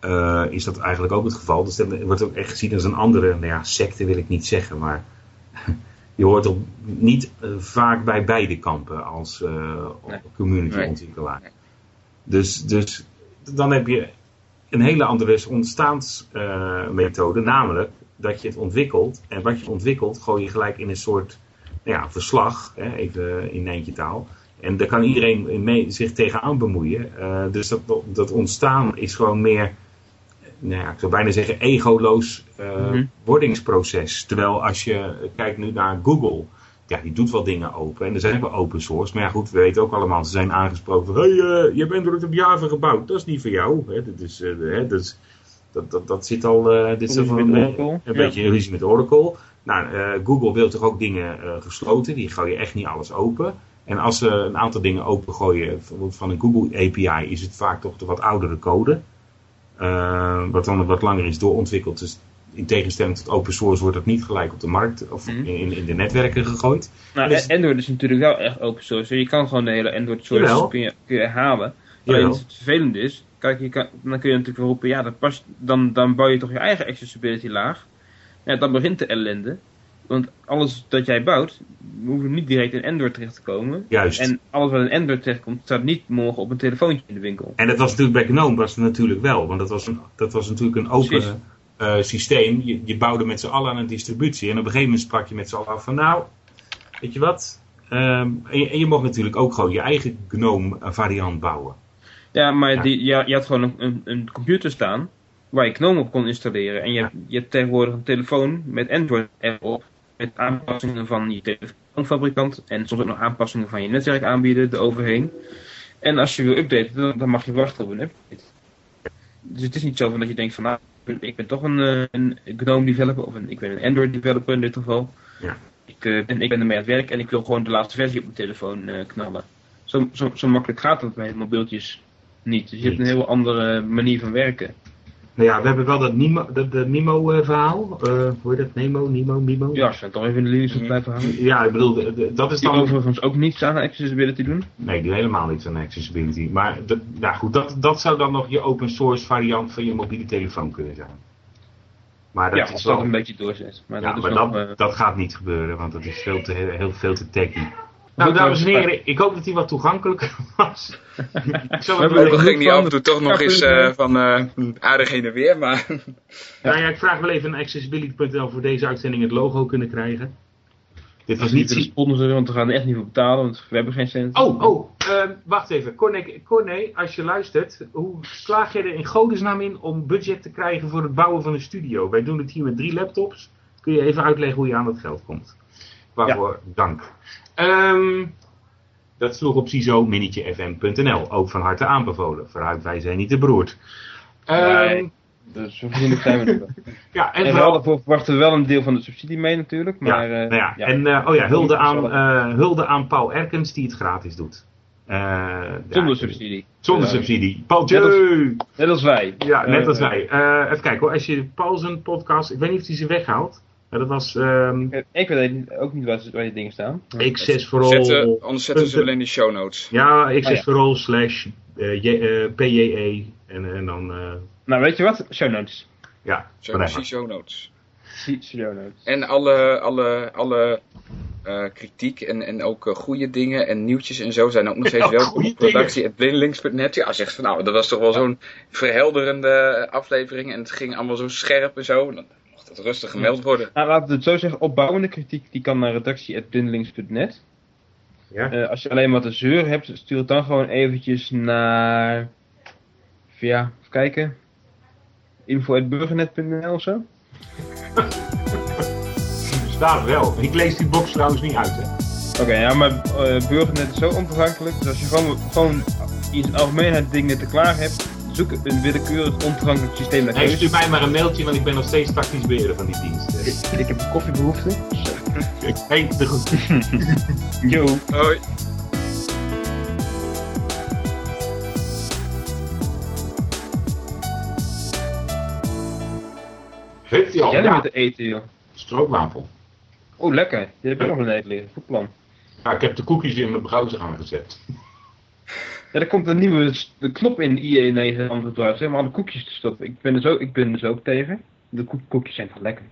eh, is dat eigenlijk ook het geval. Dus dat wordt ook echt gezien als een andere, nou ja, secte wil ik niet zeggen, maar je hoort op, niet eh, vaak bij beide kampen als Nee. community ontwikkelaar. Nee. Dus, dus dan heb je een hele andere ontstaansmethode, namelijk dat je het ontwikkelt en wat je ontwikkelt gooi je gelijk in een soort ja, verslag, hè, even in eentje taal. En daar kan iedereen mee, zich tegenaan bemoeien. Eh, dus dat, dat ontstaan is gewoon meer, nou ja, ik zou bijna zeggen, egoloos Mhm. wordingsproces. Terwijl als je kijkt nu naar Google, ja, die doet wel dingen open. En er zijn wel open source. Maar ja, goed, we weten ook allemaal, ze zijn aangesproken van, hey, eh, je bent door het op Java gebouwd. Dat is niet voor jou. Hè? Dat, is, hè, dat, is- dat, dat, dat zit al, dit is een, beetje een ruzie met Oracle. Nou, eh, Google wil toch ook dingen eh, gesloten. Die gooien echt niet alles open. En als ze een aantal dingen opengooien, bijvoorbeeld van een Google API, is het vaak toch de wat oudere code. Eh, wat dan wat langer is doorontwikkeld. Dus in tegenstelling tot open source wordt dat niet gelijk op de markt of Mhm. in, in de netwerken gegooid. Nou, Dus- Android is natuurlijk wel echt open source. Je kan gewoon de hele Android source kun je, kun je halen. Alleen het vervelende is, kijk, je kan, dan kun je natuurlijk wel roepen, ja, dat past, dan, dan bouw je toch je eigen accessibility laag. Ja, dan begint de ellende. Want alles dat jij bouwt, hoeft niet direct in Android terecht te komen. Juist. En, En alles wat in Android terechtkomt, staat niet morgen op een telefoontje in de winkel. dat was natuurlijk bij GNOME was het natuurlijk wel. Want dat was, een, dat was natuurlijk een open eh, systeem. Je, je bouwde met z'n allen aan een distributie. En op een gegeven moment sprak je met z'n allen af van nou, weet je wat? Ehm, en, je, en je mocht natuurlijk ook gewoon je eigen GNOME variant bouwen. Ja, maar Ja. Die, ja, je had gewoon een, een, een computer staan waar je GNOME op kon installeren. En je, hebt, je hebt tegenwoordig een telefoon met Android erop. Met aanpassingen van je telefoonfabrikant. En soms ook nog aanpassingen van je netwerkaanbieder eroverheen. En als je wil updaten, dan, dan mag je wachten op een update. Dus het is niet zo van dat je denkt van nou, ik ben toch een, eh, een GNOME developer. Of een, ik ben een Android developer in dit geval. Ja. Ik, eh, ben, ik ben ermee aan het werk en ik wil gewoon de laatste versie op mijn telefoon eh, knallen. Zo, zo, zo makkelijk gaat dat bij mobieltjes niet. Dus je hebt een heel andere manier van werken. Nou ja, we hebben wel dat Nemo, dat, dat Nemo eh, verhaal. Eh, hoe heet dat? Nemo, Nemo, Nemo? Ja, we toch even in de op blijven hangen. Ja, ik bedoel, de- de- dat is Die dan... overigens ook niets aan accessibility doen. Nee, die helemaal niet aan accessibility. Maar dat, nou goed, dat, dat zou dan nog je open source variant van je mobiele telefoon kunnen zijn. Maar dat ja, is wel... dat een beetje doorzet. Maar ja, dat is maar nog, dat, eh, dat gaat niet gebeuren, want dat is veel te, heel veel te techy. Nou, dames en heren, ik hoop dat hij wat toegankelijker was. ik zal We het ging die van. af en toe toch nog eens eh, van eh, aardig heen en weer, maar Nou ja, ik vraag wel even aan accessibility.nl voor deze uitzending het logo kunnen krijgen. Dit was niet niet... willen sponsoren, want we gaan er echt niet voor betalen, want we hebben geen cent. Oh, oh, ehm, wacht even. Corné, Corné, als je luistert, hoe slaag je er in godesnaam in om budget te krijgen voor het bouwen van een studio? Wij doen het hier met drie laptops. Kun je even uitleggen hoe je aan dat geld komt? Waarvoor dank. Ehm, dat sloeg op CISO-fm.nl. Ook van harte aanbevolen. Vooruit, wij zijn niet te beroerd. Ehm, Nee. Dus zo vriendelijk zijn we ja, en En we hadden verwachten we wel een deel van de subsidie mee natuurlijk. Maar, ja, eh, nou ja. ja. En eh, oh ja, hulde aan, eh, hulde aan Paul Erkens die het gratis doet. Zonder ja, subsidie. Zonder subsidie. Paul Net als-! Net als wij. Ja, net als wij. Even kijken hoor. Als je Paul zijn podcast, ik weet niet of hij ze weghaalt. Maar dat was ehm, Ik, weet ook niet waar, waar die dingen staan. X6 for all. Zetten, anders zetten ze punten. wel in die show notes. Ja, X6 Oh, ja. for all slash eh, J- eh, PJE. En, en dan, eh, Nou, weet je wat? Show notes. ja, show notes. Show notes. En alle, alle, alle eh, kritiek en, en ook goede dingen en nieuwtjes en zo zijn ook nog steeds Ja, welkom op redactie.blindelinks.net. Ja, zegt van nou, dat was toch wel zo'n verhelderende aflevering en het ging allemaal zo scherp en zo. Het rustig gemeld worden. Nou, laten we het zo zeggen. Opbouwende kritiek die kan naar redactie.blindelings.net. Ja? Eh, als je alleen wat te zeuren hebt, stuur het dan gewoon eventjes naar... Ja, even kijken. info.burgernet.nl of zo. Staat wel. Ik lees die box trouwens niet uit, hè. Oké, ja, maar eh, Burgernet is zo ontoegankelijk. Dus als je gewoon, gewoon in zijn algemeenheid dingen te klaar hebt, zoek een willekeurig ontoegankelijk systeem naar Nee, stuur mij maar een mailtje, want ik ben nog steeds tactisch beheerder van die dienst. Ik heb een koffiebehoefte. Hey, de goed. Yo. Hoi. Heeft hij al? Jij met te eten, joh. stroopwafel. Oh, lekker. Je hebt ook nog een eten liggen. Goed plan. Ja, ik heb de koekjes in mijn browser aangezet. Ja, er komt een nieuwe de knop in IE9 aan het trouwens, hè, om alle koekjes te stoppen. Ik ben, er zo, ik ben zo ook tegen. De koek- koekjes zijn toch lekker.